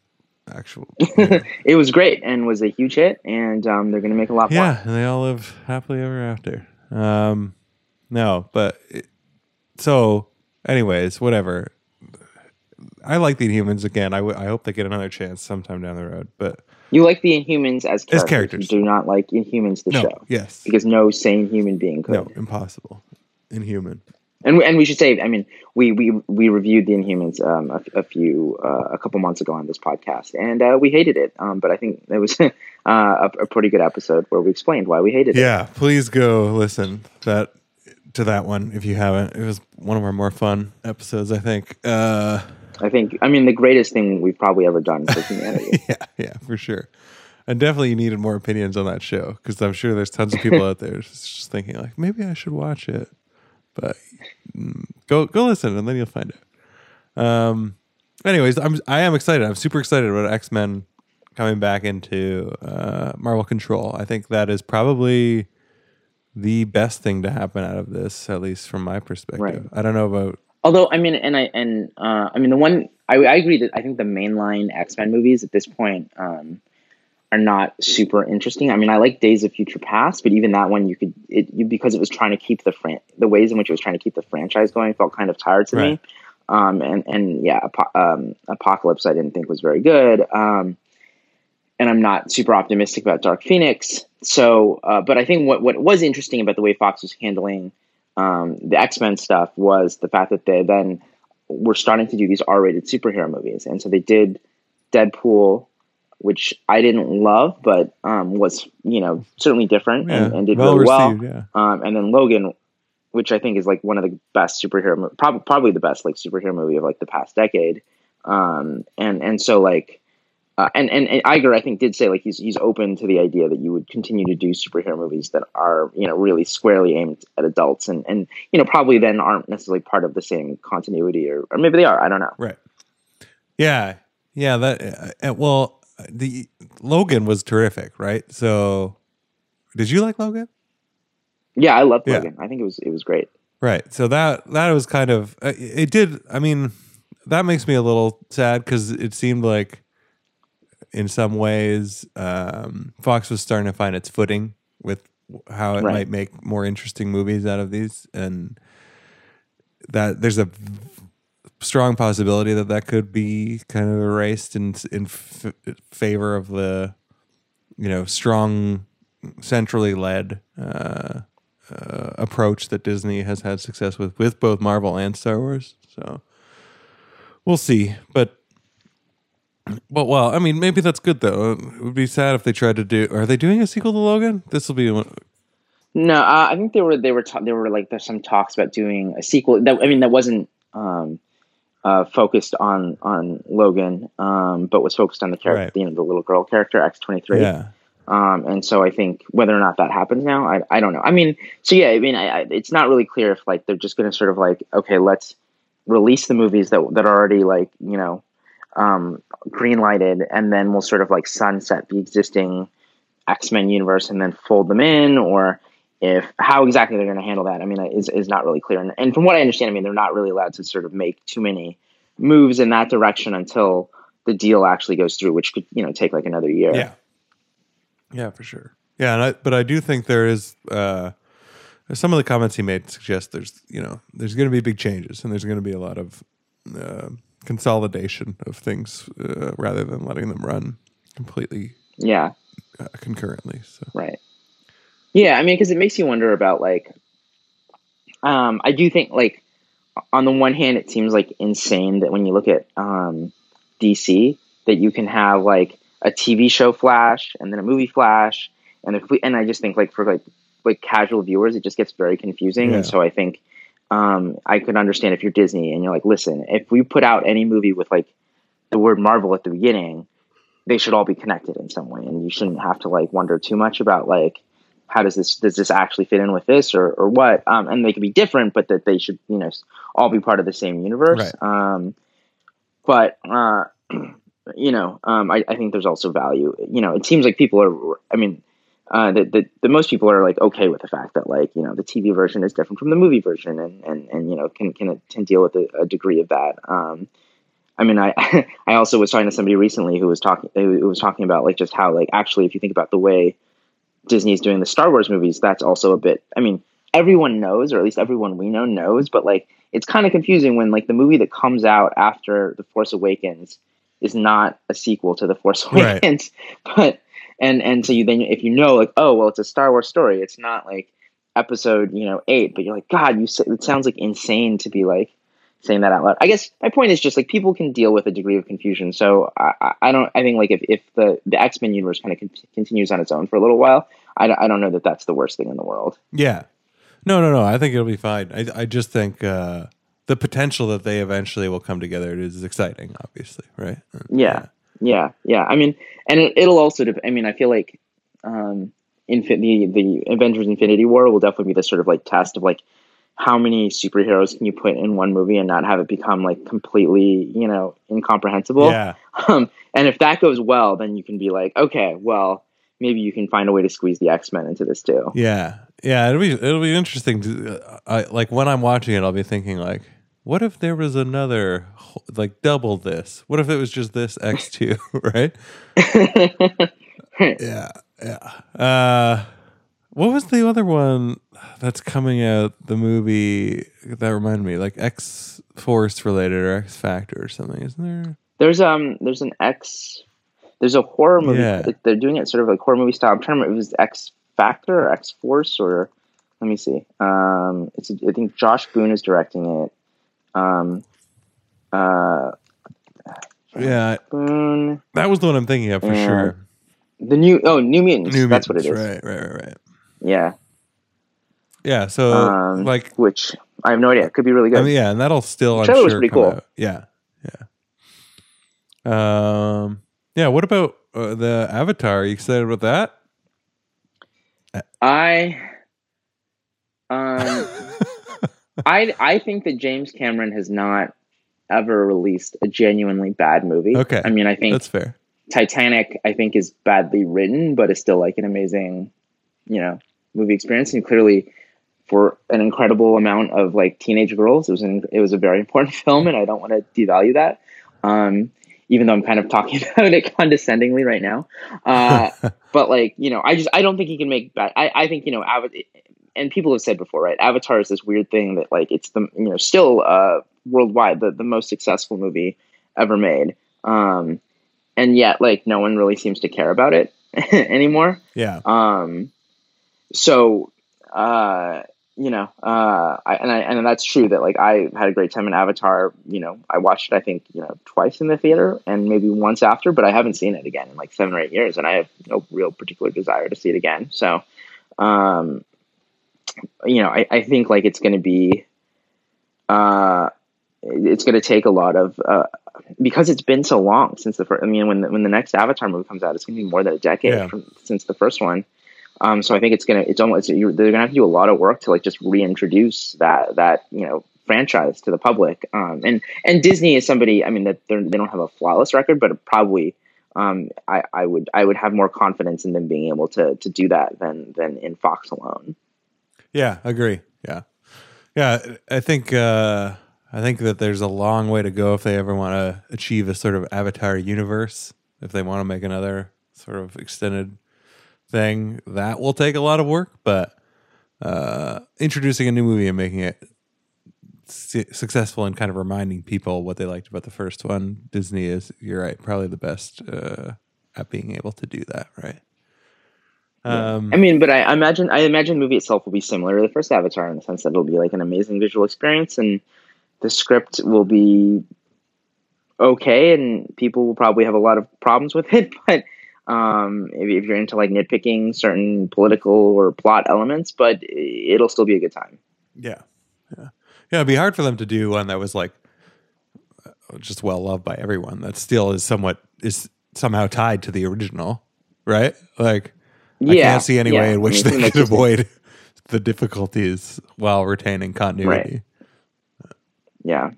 Actual, it was great and was a huge hit and um, they're going to make a lot more yeah, and they all live happily ever after. Um, no, but it, so, anyways, whatever. I like the Inhumans again. I, w- I hope they get another chance sometime down the road. But you like the inhumans as characters, characters. you do not like inhumans the no, show yes, because no sane human being could no, impossible, inhuman. And we, and we should say i mean we we, we reviewed the inhumans um, a, a few uh, a couple months ago on this podcast and uh, we hated it um, but i think it was uh, a, a pretty good episode where we explained why we hated it Yeah, please go listen that to that one if you haven't. It was one of our more fun episodes, I think. Uh, i think i mean the greatest thing we've probably ever done for humanity yeah, yeah, for sure. And definitely you needed more opinions on that show because I'm sure there's tons of people out there just thinking like maybe I should watch it, but mm, go go listen and then you'll find it. Um, anyways, I'm I am excited. I'm super excited about X Men coming back into uh, Marvel Control. I think that is probably the best thing to happen out of this, at least from my perspective. Right. I don't know about although i mean and i and uh, i mean the one I, I agree that i think the mainline x-men movies at this point um, are not super interesting. I mean i like days of future past but even that one you could it you, because it was trying to keep the fran- the ways in which it was trying to keep the franchise going felt kind of tired to me. Um, and and yeah um, apocalypse i didn't think was very good. Um, and i'm not super optimistic about dark phoenix. So uh, but i think what, what was interesting about the way fox was handling um, the x-men stuff was the fact that they then were starting to do these r-rated superhero movies. And so they did deadpool which i didn't love but um, was you know certainly different yeah, and, and did well really well. Yeah, um, and then Logan, which I think is like one of the best superhero, mo- prob- probably the best like superhero movie of like the past decade. Um, and and so like uh, and, and and Iger I think did say like he's he's open to the idea that you would continue to do superhero movies that are you know really squarely aimed at adults and and you know probably then aren't necessarily part of the same continuity or or maybe they are I don't know Right. Yeah. Yeah. That. Uh, well, the Logan was terrific, right? So, did you like Logan? yeah I loved Yeah. Logan I think it was it was great Right. So that that was kind of uh, it. Did I mean that makes me a little sad because it seemed like in some ways um, Fox was starting to find its footing with how it Right. might make more interesting movies out of these, and that there's a strong possibility that that could be kind of erased in in f- favor of the you know strong centrally led uh, uh, approach that Disney has had success with with both Marvel and Star Wars. So we'll see, but. Well, well, I mean, maybe that's good though. It would be sad if they tried to do. Are they doing a sequel to Logan? This will be. No, uh, I think they were they were ta- there were like there's some talks about doing a sequel. That I mean, that wasn't um, uh, focused on on Logan, um, but was focused on the character, Right. you know, the little girl character X twenty three. Yeah, Um, and so I think whether or not that happens now, I, I don't know. I mean, so yeah, I mean, I, I, it's not really clear if like they're just going to sort of like, okay, let's release the movies that that are already like you know um, green lighted, and then we'll sort of like sunset the existing X Men universe and then fold them in, or if how exactly they're going to handle that. I mean, is is not really clear. And, and from what I understand, I mean, they're not really allowed to sort of make too many moves in that direction until the deal actually goes through, which could you know take like another year. yeah, yeah, for sure. Yeah, and I, but I do think there is. Uh, some of the comments he made suggest there's you know there's going to be big changes and there's going to be a lot of uh, consolidation of things uh, rather than letting them run completely yeah. uh, concurrently. So Right. Yeah, I mean, because it makes you wonder about like, um, I do think like, on the one hand, it seems like insane that when you look at um, DC, that you can have like a TV show Flash and then a movie Flash, and if we, and I just think like for like like casual viewers, it just gets very confusing, Yeah. and so I think um, I could understand if you're Disney and you're like, listen, if we put out any movie with like the word Marvel at the beginning, they should all be connected in some way, and you shouldn't have to like wonder too much about like how does this does this actually fit in with this or or what? Um, and they could be different, but that they should you know all be part of the same universe. Um, but uh, you know, um, I, I think there's also value. You know, it seems like people are. I mean. Uh, that the, the most people are like okay with the fact that like you know the TV version is different from the movie version and and, and you know can can can deal with a, a degree of that. Um, I mean, I I also was talking to somebody recently who was talking who was talking about like just how like actually if you think about the way Disney is doing the Star Wars movies, that's also a bit. I mean, everyone knows, or at least everyone we know knows, but like it's kind of confusing when like the movie that comes out after The Force Awakens is not a sequel to The Force Right. Awakens, but and and so you then if you know like oh well it's a Star Wars story, it's not like episode you know eight, but you're like God, you it sounds like insane to be like saying that out loud. I guess my point is just like people can deal with a degree of confusion. So I, I- don't. I think like if, if the the X Men universe kind of con- continues on its own for a little while, I, don't- I don't know that that's the worst thing in the world. Yeah. No, no, no. I think it'll be fine. I, I just think uh, the potential that they eventually will come together is exciting, obviously, right? Yeah, yeah, yeah. I mean, and it, it'll also. Dep- I mean, I feel like um, infin- the the Avengers Infinity War will definitely be the sort of like test of like how many superheroes can you put in one movie and not have it become like completely you know incomprehensible. Yeah. Um, and if that goes well, then you can be like, okay, well, maybe you can find a way to squeeze the X Men into this too. Yeah. Yeah. It'll be, it'll be interesting. To, uh, I, like when I'm watching it, I'll be thinking like, what if there was another, like double this? What if it was just this X2, right? Yeah. Yeah. Uh, what was the other one that's coming out? The movie that reminded me, like X Force related or X Factor or something, isn't there? There's um there's an X there's a horror movie. Yeah. like, They're doing it sort of like horror movie style. I'm trying to remember if it was X Factor or X Force or let me see. Um, it's I think Josh Boone is directing it. Um, uh, Yeah, Boone, that was the one I'm thinking of for Yeah. sure. the new oh New Mutants. New That's what it is. Right, right, right, right. Yeah. Yeah, so Um, like, which I have no idea. It could be really good. I mean, yeah, and that'll still, I'm trailer was sure, pretty cool. out. Yeah, yeah. Um, Yeah. What about uh, the Avatar? Are you excited about that? I um I I think that James Cameron has not ever released a genuinely bad movie. Okay. I mean, I think That's fair. Titanic I think is badly written, but is still like an amazing, you know, movie experience and clearly for an incredible amount of like teenage girls, it was an, it was a very important film and I don't want to devalue that. Um even though I'm kind of talking about it condescendingly right now. Uh, but like, you know, I just I don't think he can make bad. I, I think you know, Ava- and people have said before, right? Avatar is this weird thing that like it's the you know still uh, worldwide the the most successful movie ever made, um, and yet like no one really seems to care about it anymore. Yeah. Um, so uh, you know, uh, I, and I and that's true that like I had a great time in Avatar. You know, I watched it I think you know twice in the theater and maybe once after, but I haven't seen it again in like seven or eight years, and I have no real particular desire to see it again. So, um, you know, I, I think like it's going to be, uh, it's going to take a lot of uh, because it's been so long since the first. I mean, when the, when the next Avatar movie comes out, it's going to be more than a decade Yeah. from, since the first one. Um, so I think it's gonna it's almost they're gonna have to do a lot of work to like just reintroduce that that you know franchise to the public. Um, and and Disney is somebody I mean that they don't have a flawless record, but probably um, I, I would I would have more confidence in them being able to to do that than than in Fox alone. Yeah, agree. Yeah, yeah. I think uh, I think that there's a long way to go if they ever want to achieve a sort of Avatar universe. If they want to make another sort of extended thing, that will take a lot of work. But uh, introducing a new movie and making it su- successful and kind of reminding people what they liked about the first one, Disney is. You're right, probably the best uh, at being able to do that. Right. Um, I mean, but I, I imagine I imagine the movie itself will be similar to the first Avatar in the sense that it'll be like an amazing visual experience, and the script will be okay, and people will probably have a lot of problems with it. But um, if, if you're into like nitpicking certain political or plot elements, but it'll still be a good time. Yeah, yeah, yeah. It'd be hard for them to do one that was like just well loved by everyone. That still is somewhat is somehow tied to the original, right? Like, I can't see any yeah. way in which I mean, they could avoid the difficulties while retaining continuity. Yeah,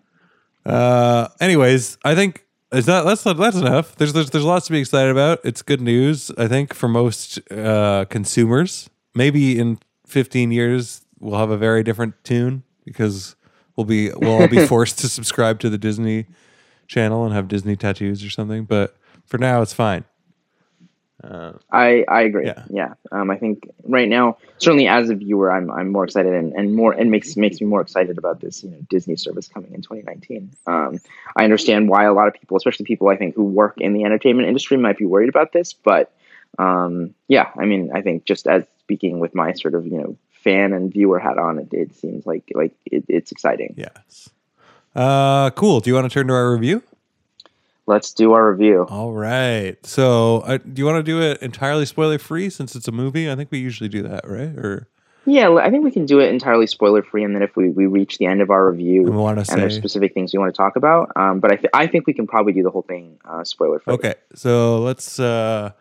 Uh, anyways, I think is that that's that's enough. There's there's there's lots to be excited about. It's good news, I think, for most uh, consumers. Maybe in 15 years we'll have a very different tune because we'll be we'll all be forced to subscribe to the Disney channel and have Disney tattoos or something. But for now, it's fine. I I agree. Yeah. Yeah, Um, I think right now, certainly as a viewer, I'm I'm more excited and, and more and makes makes me more excited about this you know Disney service coming in 2019. Um, I understand why a lot of people, especially people I think who work in the entertainment industry, might be worried about this, but um, yeah, I mean, I think just as speaking with my sort of you know fan and viewer hat on, it, it seems like like it, it's exciting. Yes. Uh, cool. Do you want to turn to our review? Let's do our review. All right. So, uh, do you want to do it entirely spoiler free since it's a movie? I think we usually do that, right? Or Yeah, I think we can do it entirely spoiler free, and then if we, we reach the end of our review, we want to and there's specific things we want to talk about. Um, but I, th- I think we can probably do the whole thing uh, spoiler free. Okay, so let's. Uh,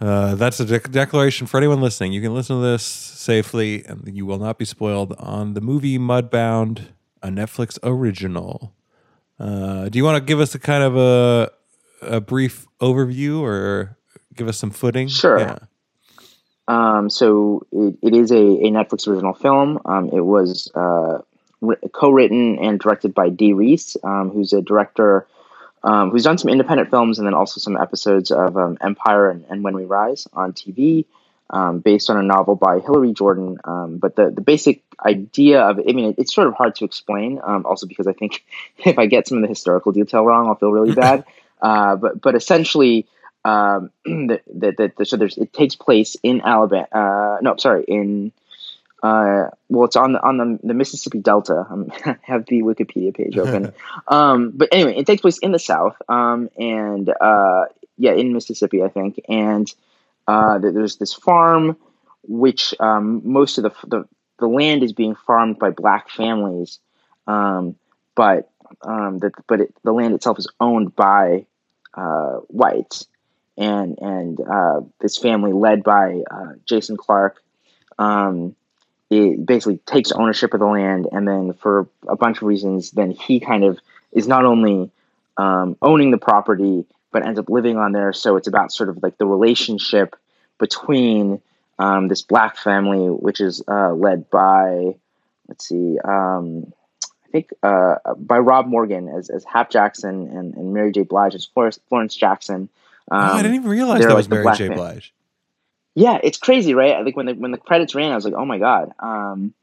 uh, that's a dec- declaration for anyone listening. You can listen to this safely, and you will not be spoiled on the movie Mudbound, a Netflix original. Uh, do you want to give us a kind of a a brief overview, or give us some footing? Sure. Yeah. Um, so it, it is a, a Netflix original film. Um, it was uh, ri- co-written and directed by Dee Rees, um, who's a director um, who's done some independent films and then also some episodes of um, Empire and, and When We Rise on TV, um, based on a novel by Hilary Jordan. Um, but the, the basic idea of it, I mean, it, it's sort of hard to explain, um, also because I think if I get some of the historical detail wrong, I'll feel really bad. Uh, but but essentially, um, that that that so there's it takes place in Alabama. Uh, no, sorry, in uh, well, it's on the on the, the Mississippi Delta. Um, I have the Wikipedia page open. um, but anyway, it takes place in the South, um, and uh, yeah, in Mississippi, I think. And uh, there's this farm, which um, most of the, the the land is being farmed by black families, um, but um, that but it, the land itself is owned by uh, whites, and and uh, this family led by uh, Jason Clarke. Um, it basically takes ownership of the land, and then for a bunch of reasons, then he kind of is not only um, owning the property but ends up living on there. So it's about sort of like the relationship between um, this black family, which is uh, led by, let's see, um, I think uh, by Rob Morgan as, as Hap Jackson and, and Mary J. Blige as Florence, Florence Jackson. oh, I didn't even realize that like was Mary J. Blige. Yeah, it's crazy, right? Like when the when the credits ran, I was like, oh my god. Um,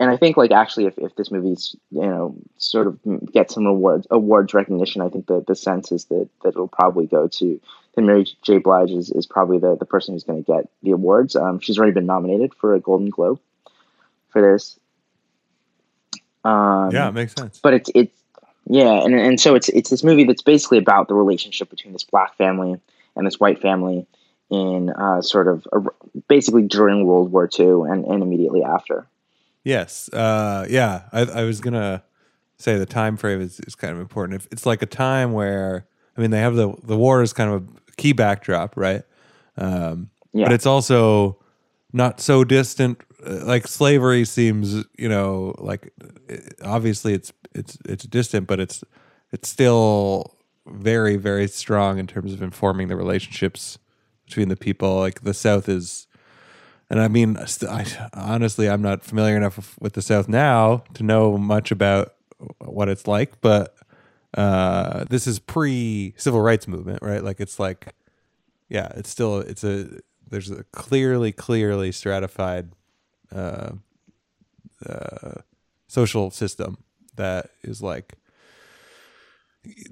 and I think like actually, if, if this movie's you know sort of get some awards awards recognition, I think the the sense is that that it'll probably go to that Mary J. Blige is, is probably the, the person who's going to get the awards. Um, she's already been nominated for a Golden Globe for this. Um, Yeah, it makes sense. but it's it's yeah, and and so it's it's this movie that's basically about the relationship between this black family and this white family in uh, sort of a, basically during World War II and, and immediately after. Yes. Uh, yeah. I, I was gonna say the time frame is, is kind of important. If it's like a time where I mean they have the the war is kind of a key backdrop, right? Um, Yeah. But it's also not so distant. Uh, Like slavery seems, you know, like uh, obviously it's it's it's distant, but it's it's still very very strong in terms of informing the relationships between the people. Like the South is and I mean, I, honestly, I'm not familiar enough with- the South now to know much about what it's like. But uh, this is pre civil rights movement, right? Like it's like, yeah, it's still it's a there's a clearly clearly stratified uh, uh, social system that is like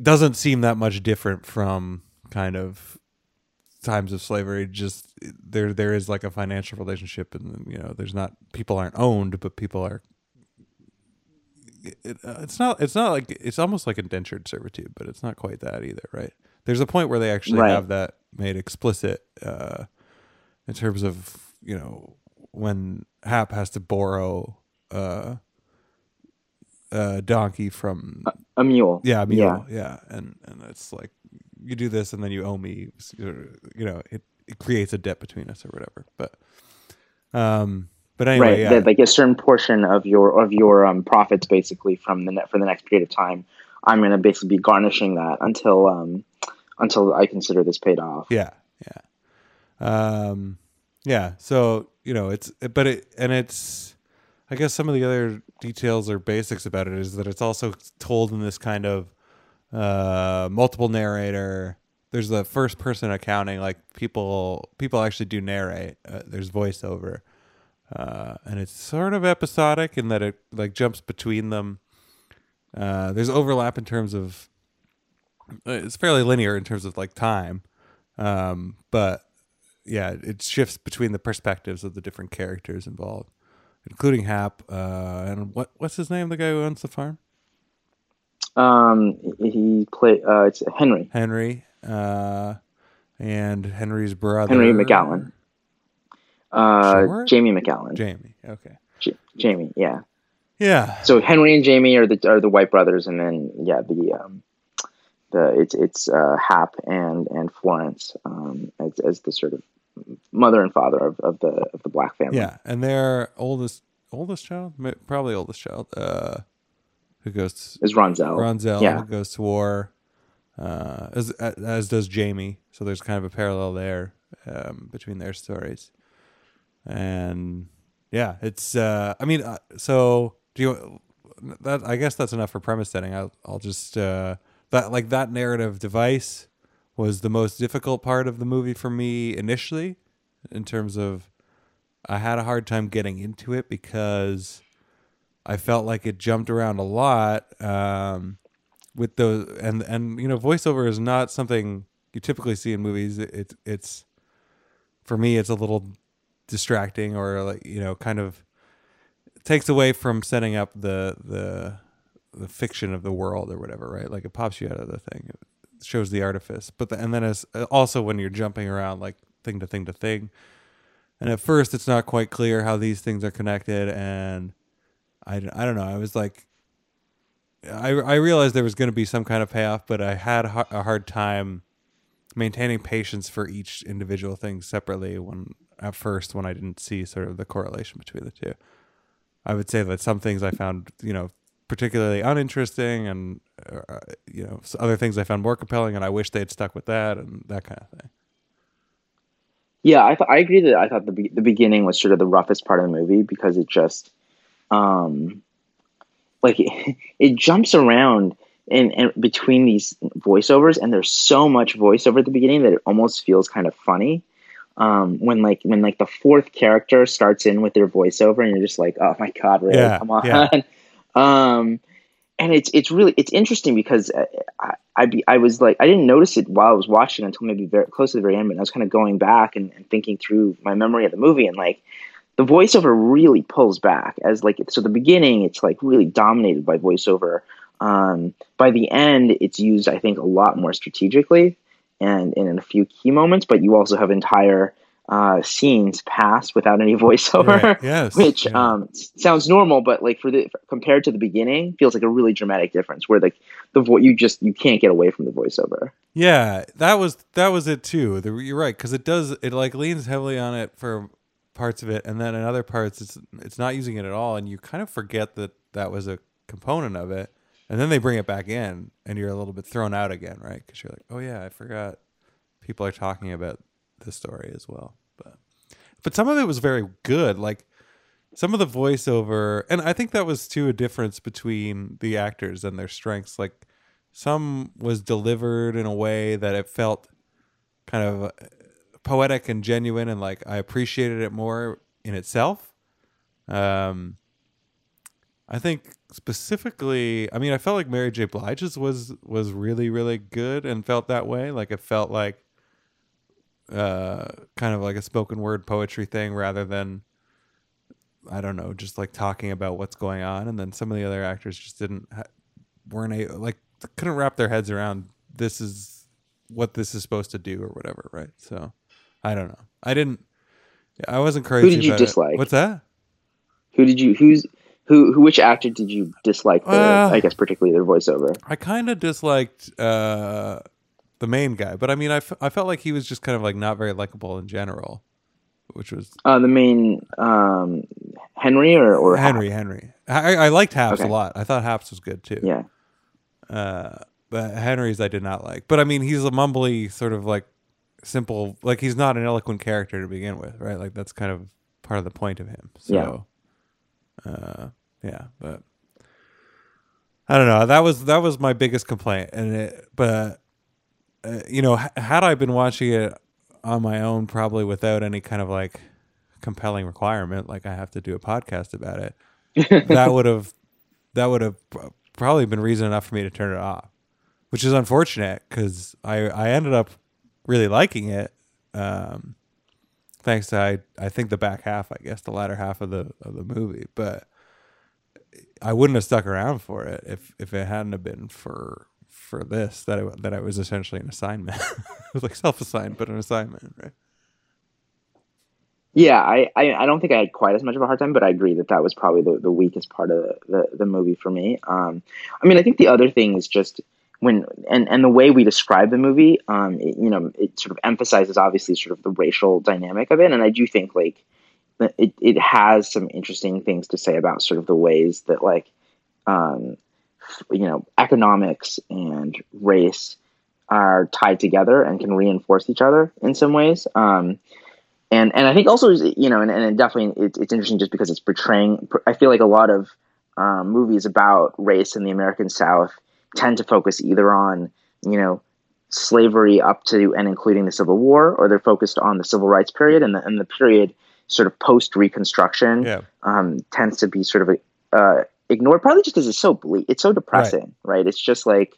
doesn't seem that much different from kind of times of slavery just there there is like a financial relationship and you know there's not people aren't owned but people are it, uh, it's not it's not like it's almost like indentured servitude but it's not quite that either right there's a point where they actually Right. have that made explicit uh in terms of you know when hap has to borrow uh a donkey from A mule. yeah, mule. Yeah. And and it's like you do this and then you owe me you know, it, it creates a debt between us or whatever. But um but anyway, right. yeah. That like a certain portion of your of your um, profits, basically from the net for the next period of time, I'm going to basically be garnishing that until um, until I consider this paid off. Yeah, yeah, um, yeah. So you know, it's but it and it's. I guess some of the other details or basics about it is that it's also told in this kind of uh, multiple narrator. There's the first person accounting, like people people actually do narrate. Uh, there's voiceover, uh, and it's sort of episodic in that it like jumps between them. Uh, there's overlap in terms of uh, it's fairly linear in terms of like time um, but yeah it shifts between the perspectives of the different characters involved including hap uh, and what what's his name the guy who owns the farm Um, he play. Uh, it's Henry henry uh, and henry's brother Henry McGowan. Uh, Sure. Jamie McGowan. jamie okay J- Jamie. Yeah. yeah So Henry and Jamie are the are the white brothers, and then yeah, the um, the it's it's uh, Hap and and Florence um, as as the sort of mother and father of, of the of the black family. yeah and their oldest oldest child probably oldest child uh, who goes to, is Ronsel. Ronsel Yeah. goes to war, uh, as as does Jamie. So there's kind of a parallel there um, between their stories, and yeah, it's. Uh, I mean, uh, so do you? That I guess that's enough for premise setting. I'll I'll just uh, that like that narrative device was the most difficult part of the movie for me initially, in terms of I had a hard time getting into it because I felt like it jumped around a lot um, with those and and you know voiceover is not something you typically see in movies. It, it's it's for me it's a little distracting or like you know kind of takes away from setting up the the the fiction of the world or whatever, right? Like it pops you out of the thing. It shows the artifice, but the, and then as also when you're jumping around like thing to thing to thing, and at first it's not quite clear how these things are connected, and I, I don't know. I was like, I I realized there was going to be some kind of payoff, but I had a hard time maintaining patience for each individual thing separately when at first when I didn't see sort of the correlation between the two. I would say that some things I found, you know, particularly uninteresting and uh, you know, other things I found more compelling and I wish they'd stuck with that and that kind of thing. Yeah, I th- I agree that I thought the be- the beginning was sort of the roughest part of the movie because it just um like it, it jumps around and, and between these voiceovers and there's so much voiceover at the beginning that it almost feels kind of funny. Um, when like when like the fourth character starts in with their voiceover and you're just like oh my god really? Yeah, come on. yeah. um, and it's it's really it's interesting because I, I, be, I was like I didn't notice it while I was watching until maybe very close to the very end but I was kind of going back and, and thinking through my memory of the movie and like the voiceover really pulls back as like so the beginning it's like really dominated by voiceover um, by the end it's used i think a lot more strategically and, and in a few key moments but you also have entire uh, scenes pass without any voiceover right. yes. which yeah. um, sounds normal but like for the compared to the beginning feels like a really dramatic difference where like the vo- you just you can't get away from the voiceover yeah that was that was it too the, you're right because it does it like leans heavily on it for parts of it, and then in other parts it's it's not using it at all, and you kind of forget that that was a component of it, and then they bring it back in, and you're a little bit thrown out again, right? Because you're like, oh yeah, I forgot people are talking about this story as well, but but some of it was very good, like some of the voiceover, and I think that was too a difference between the actors and their strengths, like some was delivered in a way that it felt kind of poetic and genuine, and like I appreciated it more in itself. Um, I think specifically, I mean, I felt like Mary J. Blige's was was really really good and felt that way. Like it felt like uh, kind of like a spoken word poetry thing rather than I don't know, just like talking about what's going on. And then some of the other actors just didn't weren't a, like couldn't wrap their heads around this is what this is supposed to do or whatever, right? So I don't know. I didn't. I wasn't crazy. Who did you dislike? It. What's that? Who did you? Who's who? Who? Which actor did you dislike? The, uh, I guess particularly their voiceover. I kind of disliked uh, the main guy, but I mean, I, f- I felt like he was just kind of like not very likable in general, which was uh, the main um, Henry or or Henry Hap? Henry. I, I liked Haps okay. a lot. I thought Haps was good too. Yeah. Uh, but Henry's I did not like. But I mean, he's a mumbly sort of like simple like he's not an eloquent character to begin with right? Like that's kind of part of the point of him. So yeah. uh yeah but i don't know. That was that was my biggest complaint. And it but uh, you know h- had i been watching it on my own probably without any kind of like compelling requirement like i have to do a podcast about it that would have that would have probably been reason enough for me to turn it off which is unfortunate because i i ended up really liking it. Um, thanks to I, I think the back half, I guess the latter half of the of the movie, but I wouldn't have stuck around for it if if it hadn't have been for for this that it, that I was essentially an assignment. it was like self assigned, but an assignment, right? Yeah, I, I, I don't think I had quite as much of a hard time, but I agree that that was probably the, the weakest part of the, the, the movie for me. Um, I mean, I think the other thing is just when and and the way we describe the movie, um, it, you know, it sort of emphasizes obviously sort of the racial dynamic of it, and I do think like it it has some interesting things to say about sort of the ways that like um, you know economics and race are tied together and can reinforce each other in some ways. Um, and and I think also you know, and, and definitely it's, it's interesting just because it's portraying. I feel like a lot of um, movies about race in the American South tend to focus either on you know slavery up to and including the Civil War, or they're focused on the Civil Rights period and the and the period sort of post Reconstruction yeah. um, tends to be sort of uh, ignored, probably just because it's so bleak, it's so depressing, right? right? It's just like.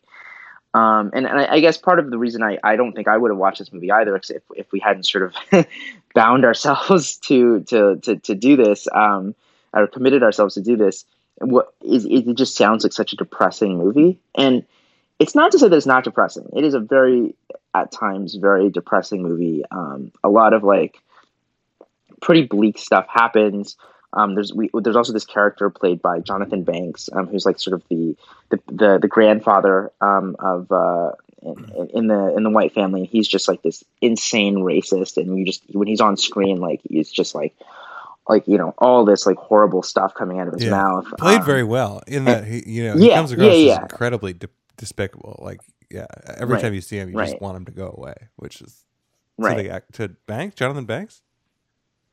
Um, and, and I, I, guess part of the reason I, I don't think I would have watched this movie either, if, if we hadn't sort of bound ourselves to, to, to, to do this, um, or committed ourselves to do this, what is it just sounds like such a depressing movie. And it's not to say that it's not depressing. It is a very at times very depressing movie. Um, a lot of like pretty bleak stuff happens. Um, there's we, there's also this character played by Jonathan Banks, um, who's like sort of the the the, the grandfather um, of uh, in, in the in the white family. He's just like this insane racist, and you just when he's on screen, like he's just like like you know all this like horrible stuff coming out of his Yeah. mouth. Played Um, very well in that he, you know, he Yeah, comes across yeah, as yeah. incredibly de- despicable. Like, yeah, every Right, time you see him, you just want him to go away, which is right. to the act to Banks, Jonathan Banks.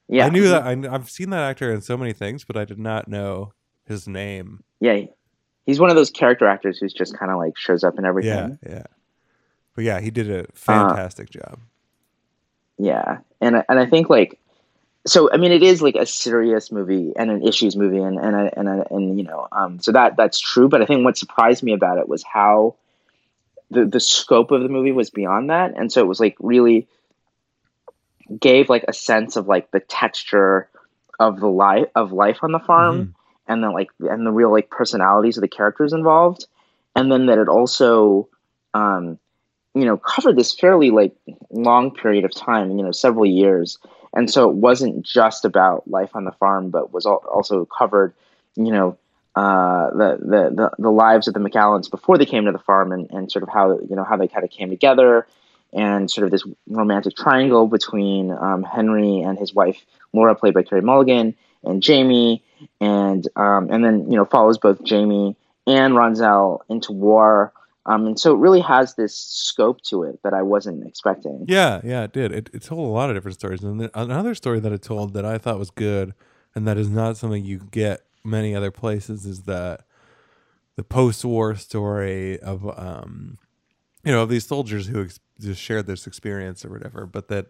yeah, I knew that. I, I've seen that actor in so many things, but I did not know his name. Yeah, he's one of those character actors who's just kind of like shows up in everything. Yeah, yeah. But yeah, he did a fantastic job. Yeah, and and I think like, so I mean, it is like a serious movie and an issues movie, and and I- and I- and you know, um, so that that's true. But I think what surprised me about it was how the the scope of the movie was beyond that, and so it was like really gave like a sense of like the texture of the life of life on the farm Mhm. and then like and the real like personalities of the characters involved and then that it also um you know covered this fairly like long period of time you know several years and so it wasn't just about life on the farm but was al- also covered you know uh, the, the the lives of the McAllans before they came to the farm and, and sort of how you know how they kind of came together and sort of this romantic triangle between um, Henry and his wife Laura, played by Carey Mulligan, and Jamie, and um, and then you know follows both Jamie and Ronsel into war. Um, and so it really has this scope to it that I wasn't expecting. Yeah, yeah, it did. It, it told a lot of different stories. And another story that it told that I thought was good, and that is not something you get many other places, is that the post-war story of, um, you know, of these soldiers who ex- just shared this experience or whatever, but that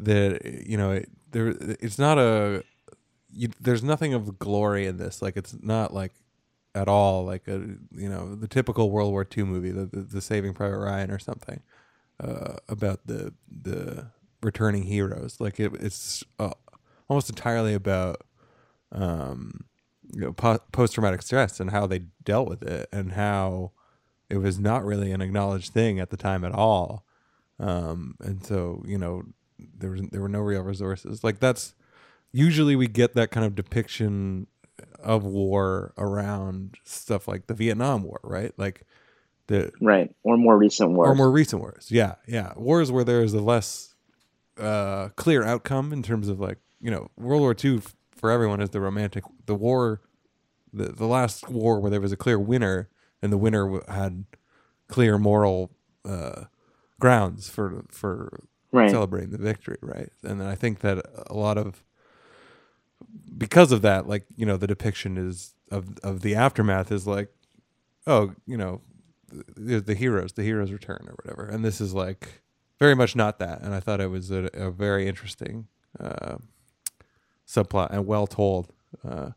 that you know, it, there, it's not a, you, there's nothing of glory in this. Like it's not like at all like a you know the typical World War II movie, the the, the Saving Private Ryan or something uh, about the the returning heroes. Like it, it's uh, almost entirely about um, you know po- post traumatic stress and how they dealt with it and how it was not really an acknowledged thing at the time at all. Um, and so you know there was there were no real resources. Like that's usually we get that kind of depiction of war around stuff like the Vietnam War, right? Like the Right. Or more recent wars. or more recent wars. Yeah, yeah. Wars where there is a less uh, clear outcome in terms of like you know World War II f- for everyone is the romantic. The war, the the last war where there was a clear winner and the winner w- had clear moral uh, grounds for for right. celebrating the victory, right? And then I think that a lot of because of that, like you know, the depiction is of of the aftermath is like, oh, you know, the, the heroes, the heroes return or whatever, and this is like very much not that. And I thought it was a, a very interesting uh, subplot and well told. Uh,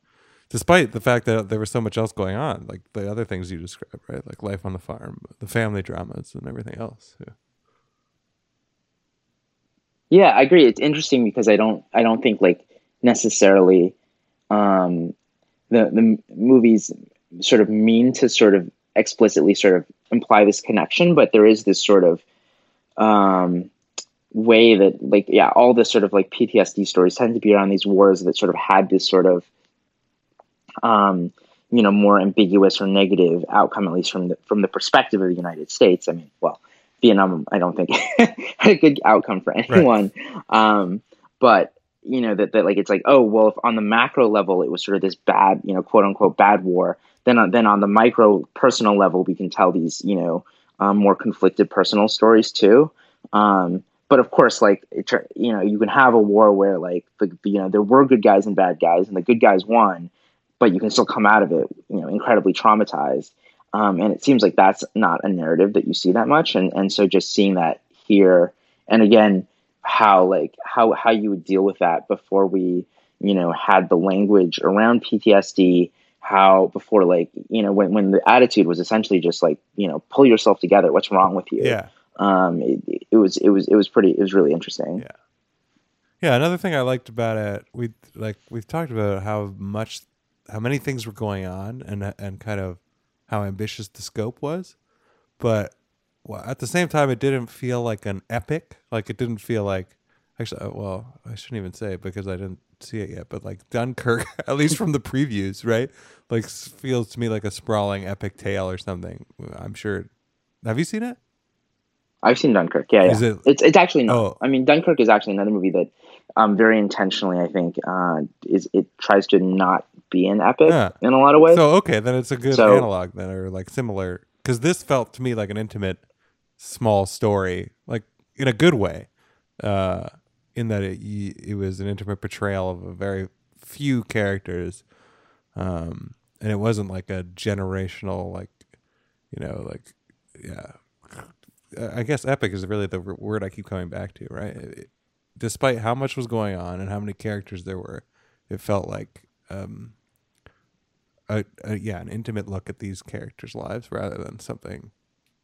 Despite the fact that there was so much else going on, like the other things you described, right? Like life on the farm, the family dramas, and everything else. Yeah. Yeah, I agree. It's interesting because I don't I don't think like necessarily um, the the movies sort of mean to sort of explicitly sort of imply this connection, but there is this sort of um, way that like yeah, all the sort of like PTSD stories tend to be around these wars that sort of had this sort of um, you know more ambiguous or negative outcome, at least from the from the perspective of the United States. I mean, well, Vietnam, I don't think had a good outcome for anyone. Um, but you know that, that like it's like oh well, if on the macro level it was sort of this bad you know quote unquote bad war, then on, then on the micro personal level we can tell these you know um, more conflicted personal stories too. Um, but of course, like it, you know, you can have a war where like the you know there were good guys and bad guys, and the good guys won, but you can still come out of it you know incredibly traumatized. Um, and it seems like that's not a narrative that you see that much, and and so just seeing that here, and again, how like how how you would deal with that before we you know had the language around PTSD, how before like you know when when the attitude was essentially just like you know pull yourself together, what's wrong with you? Yeah. Um, it, it was it was it was pretty it was really interesting. Yeah. Yeah, another thing I liked about it, we like we've talked about how much, how many things were going on, and and kind of how ambitious the scope was, but well, at the same time, it didn't feel like an epic. Like it didn't feel like, actually, uh, well, I shouldn't even say it because I didn't see it yet. But like Dunkirk, at least from the previews, right? Like feels to me like a sprawling epic tale or something. I'm sure. Have you seen it? I've seen Dunkirk. Yeah, Is yeah. it- It's it's actually not. Oh. I mean, Dunkirk is actually another movie that, um, very intentionally, I think, uh, is it tries to not be an epic Yeah. in a lot of ways. So okay, then it's a good So- analog then, or like similar, because this felt to me like an intimate, small story, like in a good way, uh, in that it it was an intimate portrayal of a very few characters, um, and it wasn't like a generational like, you know, like yeah. I guess epic is really the word I keep coming back to, right? It- despite how much was going on and how many characters there were, it felt like um, a, a yeah an intimate look at these characters' lives rather than something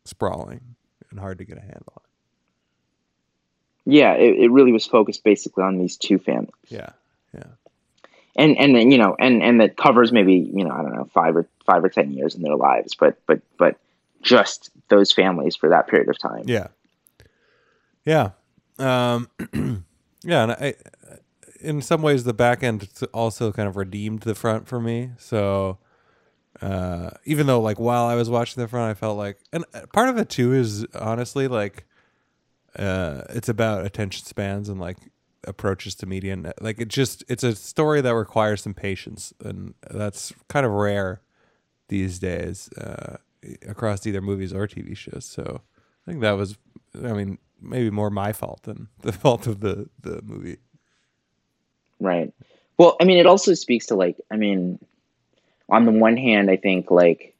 sprawling and hard to get a handle on. yeah, it, it really was focused basically on these two families, Yeah, yeah, and and then you know, and and that covers maybe you know I don't know five or five or ten years in their lives, but but but just those families for that period of time. yeah, yeah, um, yeah. And I, in some ways, the back end also kind of redeemed the front for me. So. Uh, even though like while I was watching the front, I felt like, and part of it too is honestly like, uh, it's about attention spans and like approaches to media and like it just it's a story that requires some patience and that's kind of rare these days uh, across either movies or TV shows. So I think that was, I mean, maybe more my fault than the fault of the the movie. Right. Well, I mean, it also speaks to like, I mean, on the one hand, I think like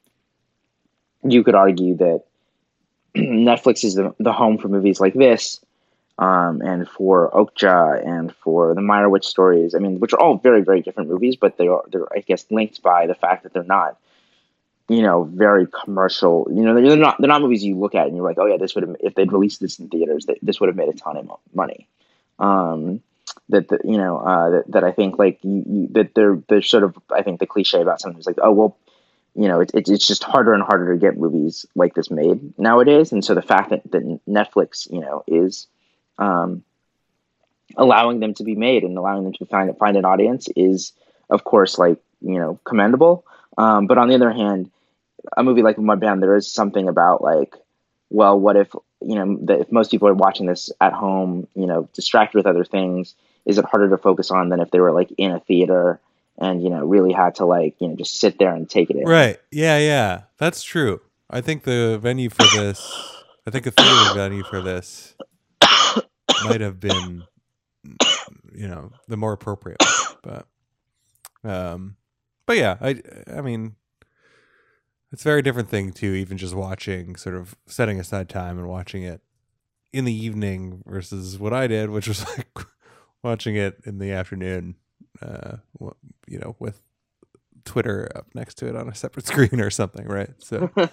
you could argue that Netflix is the, the home for movies like this, um, and for Okja and for the Meyerowitz stories. I mean, which are all very, very different movies, but they are they're I guess linked by the fact that they're not, you know, very commercial. You know, they're not they're not movies you look at and you're like, oh yeah, this would have if they'd released this in theaters, this would have made a ton of money. Um, that the, you know uh, that, that I think like you, you, that they're they're sort of I think the cliche about something is like oh well you know it's it's just harder and harder to get movies like this made nowadays. And so the fact that, that Netflix you know is um, allowing them to be made and allowing them to find find an audience is of course like you know commendable. Um, but on the other hand a movie like Mudbound there is something about like well what if you know that if most people are watching this at home you know distracted with other things is it harder to focus on than if they were like in a theater and you know really had to like you know just sit there and take it in Right. Yeah, yeah. That's true. I think the venue for this, I think a theater venue for this might have been, you know, the more appropriate. But, um, but yeah, I, I mean, it's a very different thing to even just watching, sort of setting aside time and watching it in the evening versus what I did, which was like watching it in the afternoon, uh, you know, with Twitter up next to it on a separate screen or something, right? So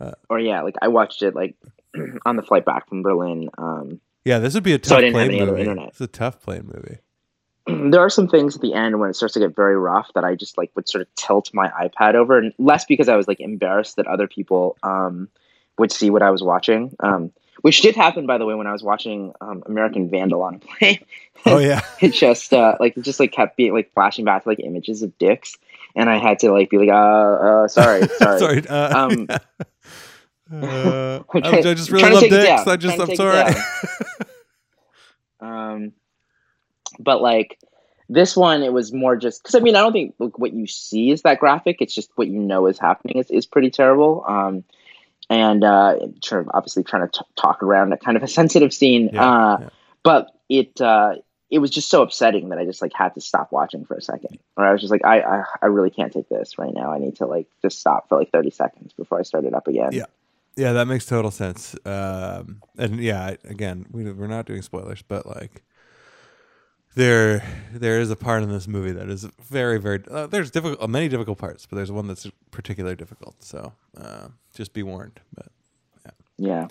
uh, or yeah like I watched it like on the flight back from Berlin um, yeah, this would be a tough didn't plane movie. internet. It's a tough plane movie. there are some things at the end when it starts to get very rough that I just like would sort of tilt my iPad over, and less because I was like embarrassed that other people um, would see what I was watching, um, which did happen by the way when I was watching um, American Vandal on a plane. Oh yeah, it just uh, like it just like kept being like flashing back to like images of dicks, and I had to like be like, uh, uh sorry, sorry. sorry. Uh, Um, yeah. Uh, I'm I trying- just really love dicks. I just, I'm sorry. Um, but like this one, it was more just because I mean I don't think like, what you see is that graphic. It's just what you know is happening is, is pretty terrible. Um, and uh, sort of obviously trying to t- talk around a kind of a sensitive scene. Yeah, uh, yeah. But it uh, it was just so upsetting that I just like had to stop watching for a second. Or I was just like I, I I really can't take this right now. I need to like just stop for like thirty seconds before I start it up again. Yeah. Yeah, that makes total sense. Um, and yeah, again, we, we're not doing spoilers, but like there there is a part in this movie that is very very uh, there's difficult uh, many difficult parts, but there's one that's particularly difficult. So uh, just be warned. But Yeah.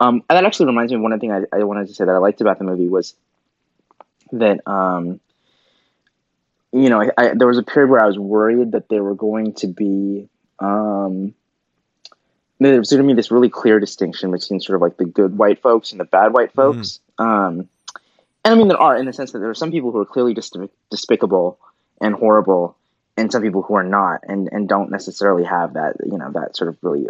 Um, and that actually reminds me of one thing I, I wanted to say that I liked about the movie was that, um, you know, I, I, there was a period where I was worried that they were going to be, um, there was going to be this really clear distinction between sort of like the good white folks and the bad white folks. Um, and I mean, there are in the sense that there are some people who are clearly just despicable and horrible, and some people who are not, and and don't necessarily have that, you know, that sort of really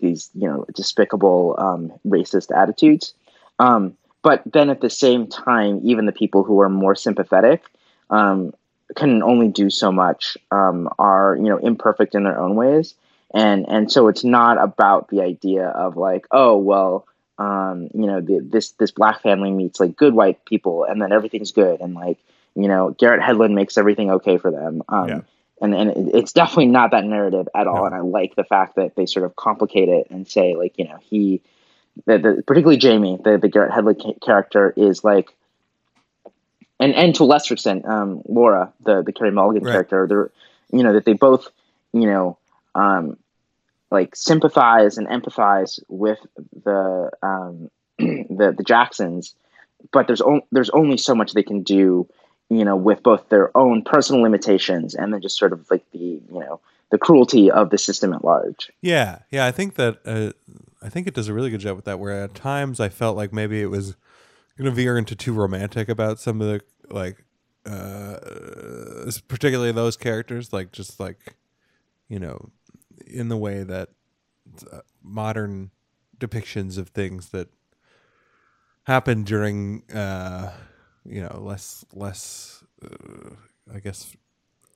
these you know despicable um, racist attitudes. Um, but then at the same time, even the people who are more sympathetic um, can only do so much. Um, are you know imperfect in their own ways, and and so it's not about the idea of like oh well um, you know the, this this black family meets like good white people and then everything's good and like you know Garrett Hedlund makes everything okay for them. Um, Yeah. And and it's definitely not that narrative at all. No. And I like the fact that they sort of complicate it and say like you know he, the, the, particularly Jamie, the the Garrett Hedlund character is like. And, and to a lesser extent, um, Laura, the the Carey Mulligan Right. character, they're, you know, that they both, you know, um, like sympathize and empathize with the um, the the Jacksons, but there's on, there's only so much they can do, you know, with both their own personal limitations and then just sort of like the you know the cruelty of the system at large. Yeah, yeah. I think that uh, I think it does a really good job with that. Where at times I felt like maybe it was going to veer into too romantic about some of the like, uh, particularly those characters, like just like, you know, in the way that uh, modern depictions of things that happen during, uh, you know, less less, uh, I guess,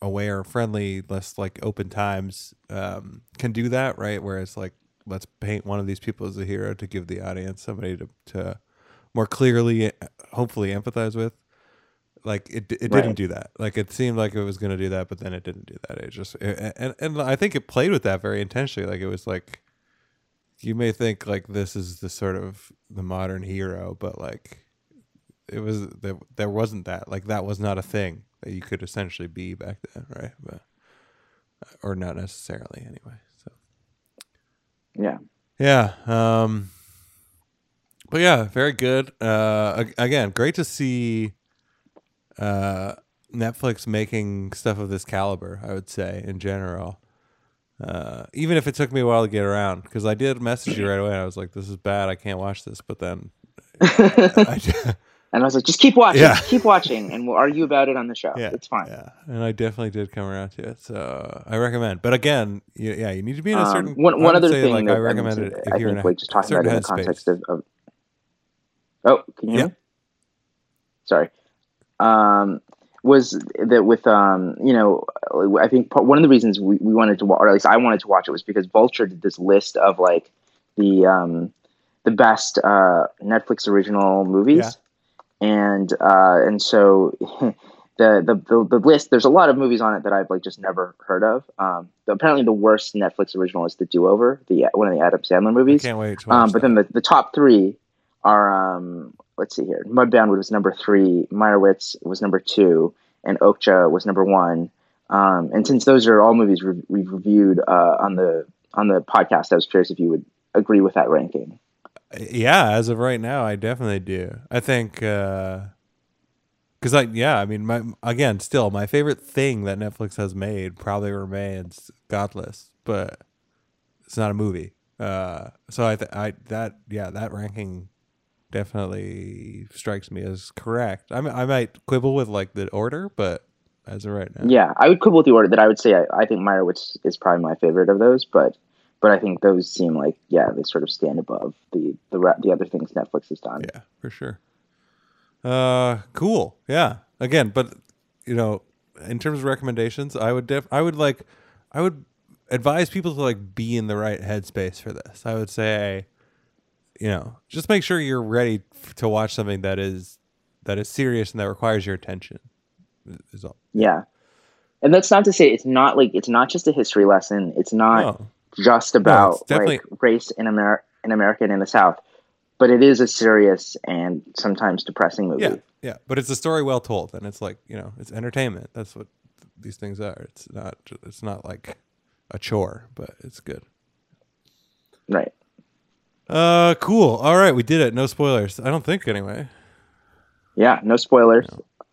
aware, friendly, less like open times um, can do that, right? Whereas like let's paint one of these people as a hero to give the audience somebody to to more clearly, hopefully, empathize with. Like it, it didn't do that. Like it seemed like it was going to do that, but then it didn't do that. It just and and, and I think it played with that very intentionally. Like it was like you may think like this is the sort of the modern hero, but like it was there, there wasn't that like that was not a thing that you could essentially be back then, right? But or not necessarily anyway. So Yeah, yeah, um, but yeah, very good. Uh, again, great to see uh, Netflix making stuff of this caliber. I would say in general. Uh, even if it took me a while to get around, because I did message you right away. I was like, "This is bad. I can't watch this." But then, I, and I was like, just keep watching, Yeah. just keep watching, and we'll argue about it on the show. Yeah, it's fine. Yeah, and I definitely did come around to it, so I recommend. But again, you, yeah, you need to be in a certain. Um, one one other say, thing like that I recommend it I if you're in think a like just talking about it in the context of, of oh can you hear Yeah. me? sorry um was that with um you know I think part, one of the reasons we, we wanted to watch, or at least I wanted to watch it was because Vulture did this list of like the um the best uh Netflix original movies. And uh and so the, the the the list there's a lot of movies on it that I've like just never heard of. Um apparently the worst Netflix original is The Do Over the one of the Adam Sandler I movies can't wait to watch um, but that. then the, the top three are um, let's see here. Mudbound was number three, Meyerowitz was number two, and Okja was number one. Um, and since those are all movies re- we've reviewed uh, on the on the podcast, I was curious if you would agree with that ranking. yeah, as of right now, I definitely do. I think because I yeah, I mean, my again, still my favorite thing that Netflix has made probably remains Godless, but it's not a movie. Uh, so I th- I that yeah, that ranking definitely strikes me as correct. I mean, I might quibble with like the order, but as of right now, Yeah, I would quibble with the order that I would say I, I think Meyerowitz is probably my favorite of those, but but I think those seem like yeah they sort of stand above the the the other things Netflix has done. Yeah, for sure. Uh, cool. Yeah. Again, but you know, in terms of recommendations, I would def- I would like, I would advise people to like be in the right headspace for this. I would say, you know, just make sure you're ready to watch something that is that is serious and that requires your attention. Is all. Yeah. And that's not to say it's not like it's not just a history lesson. It's not No. just about definitely- like race in America in America and in the South, but it is a serious and sometimes depressing movie. Yeah, yeah, but it's a story well told, and it's like you know, it's entertainment. That's what these things are. It's not. It's not like a chore, but it's good. Right. Uh, cool. All right, we did it. No spoilers. I don't think anyway. Yeah, no spoilers.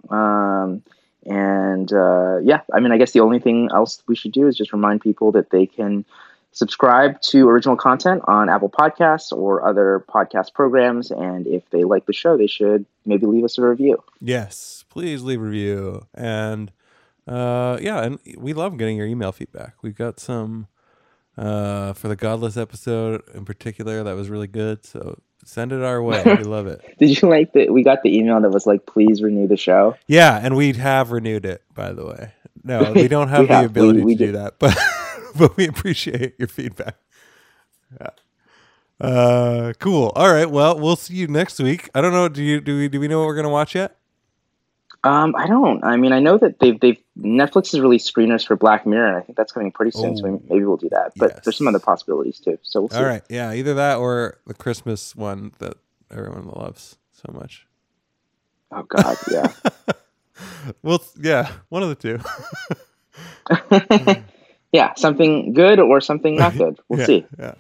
Um and uh yeah, I mean I guess the only thing else we should do is just remind people that they can subscribe to original content on Apple Podcasts or other podcast programs and if they like the show they should maybe leave us a review. Yes, please leave a review and uh, yeah, and we love getting your email feedback. We've got some uh, for the Godless episode in particular. That was really good. So send it our way. we love it. Did you like that? We got the email that was like, "Please renew the show." Yeah, and we have renewed it. By the way, no, we don't have We the have. ability We- we to do did. that, but but we appreciate your feedback. Yeah. Uh, cool. All right. Well, we'll see you next week. I don't know. Do you do we do we know what we're gonna watch yet? Um, I don't. I mean, I know that they've they've Netflix has released screeners for Black Mirror, and I think that's coming pretty soon. Oh, so maybe we'll do that. But yes. there's some other possibilities too. So we'll see. All right. Yeah, either that or the Christmas one that everyone loves so much. Oh God, yeah. Well, yeah, one of the two. yeah, something good or something not good. We'll yeah, see. Yeah.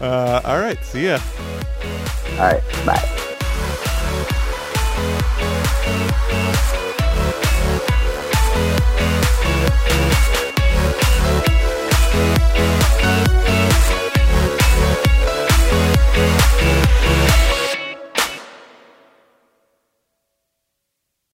Uh, all right. See ya. All right, bye.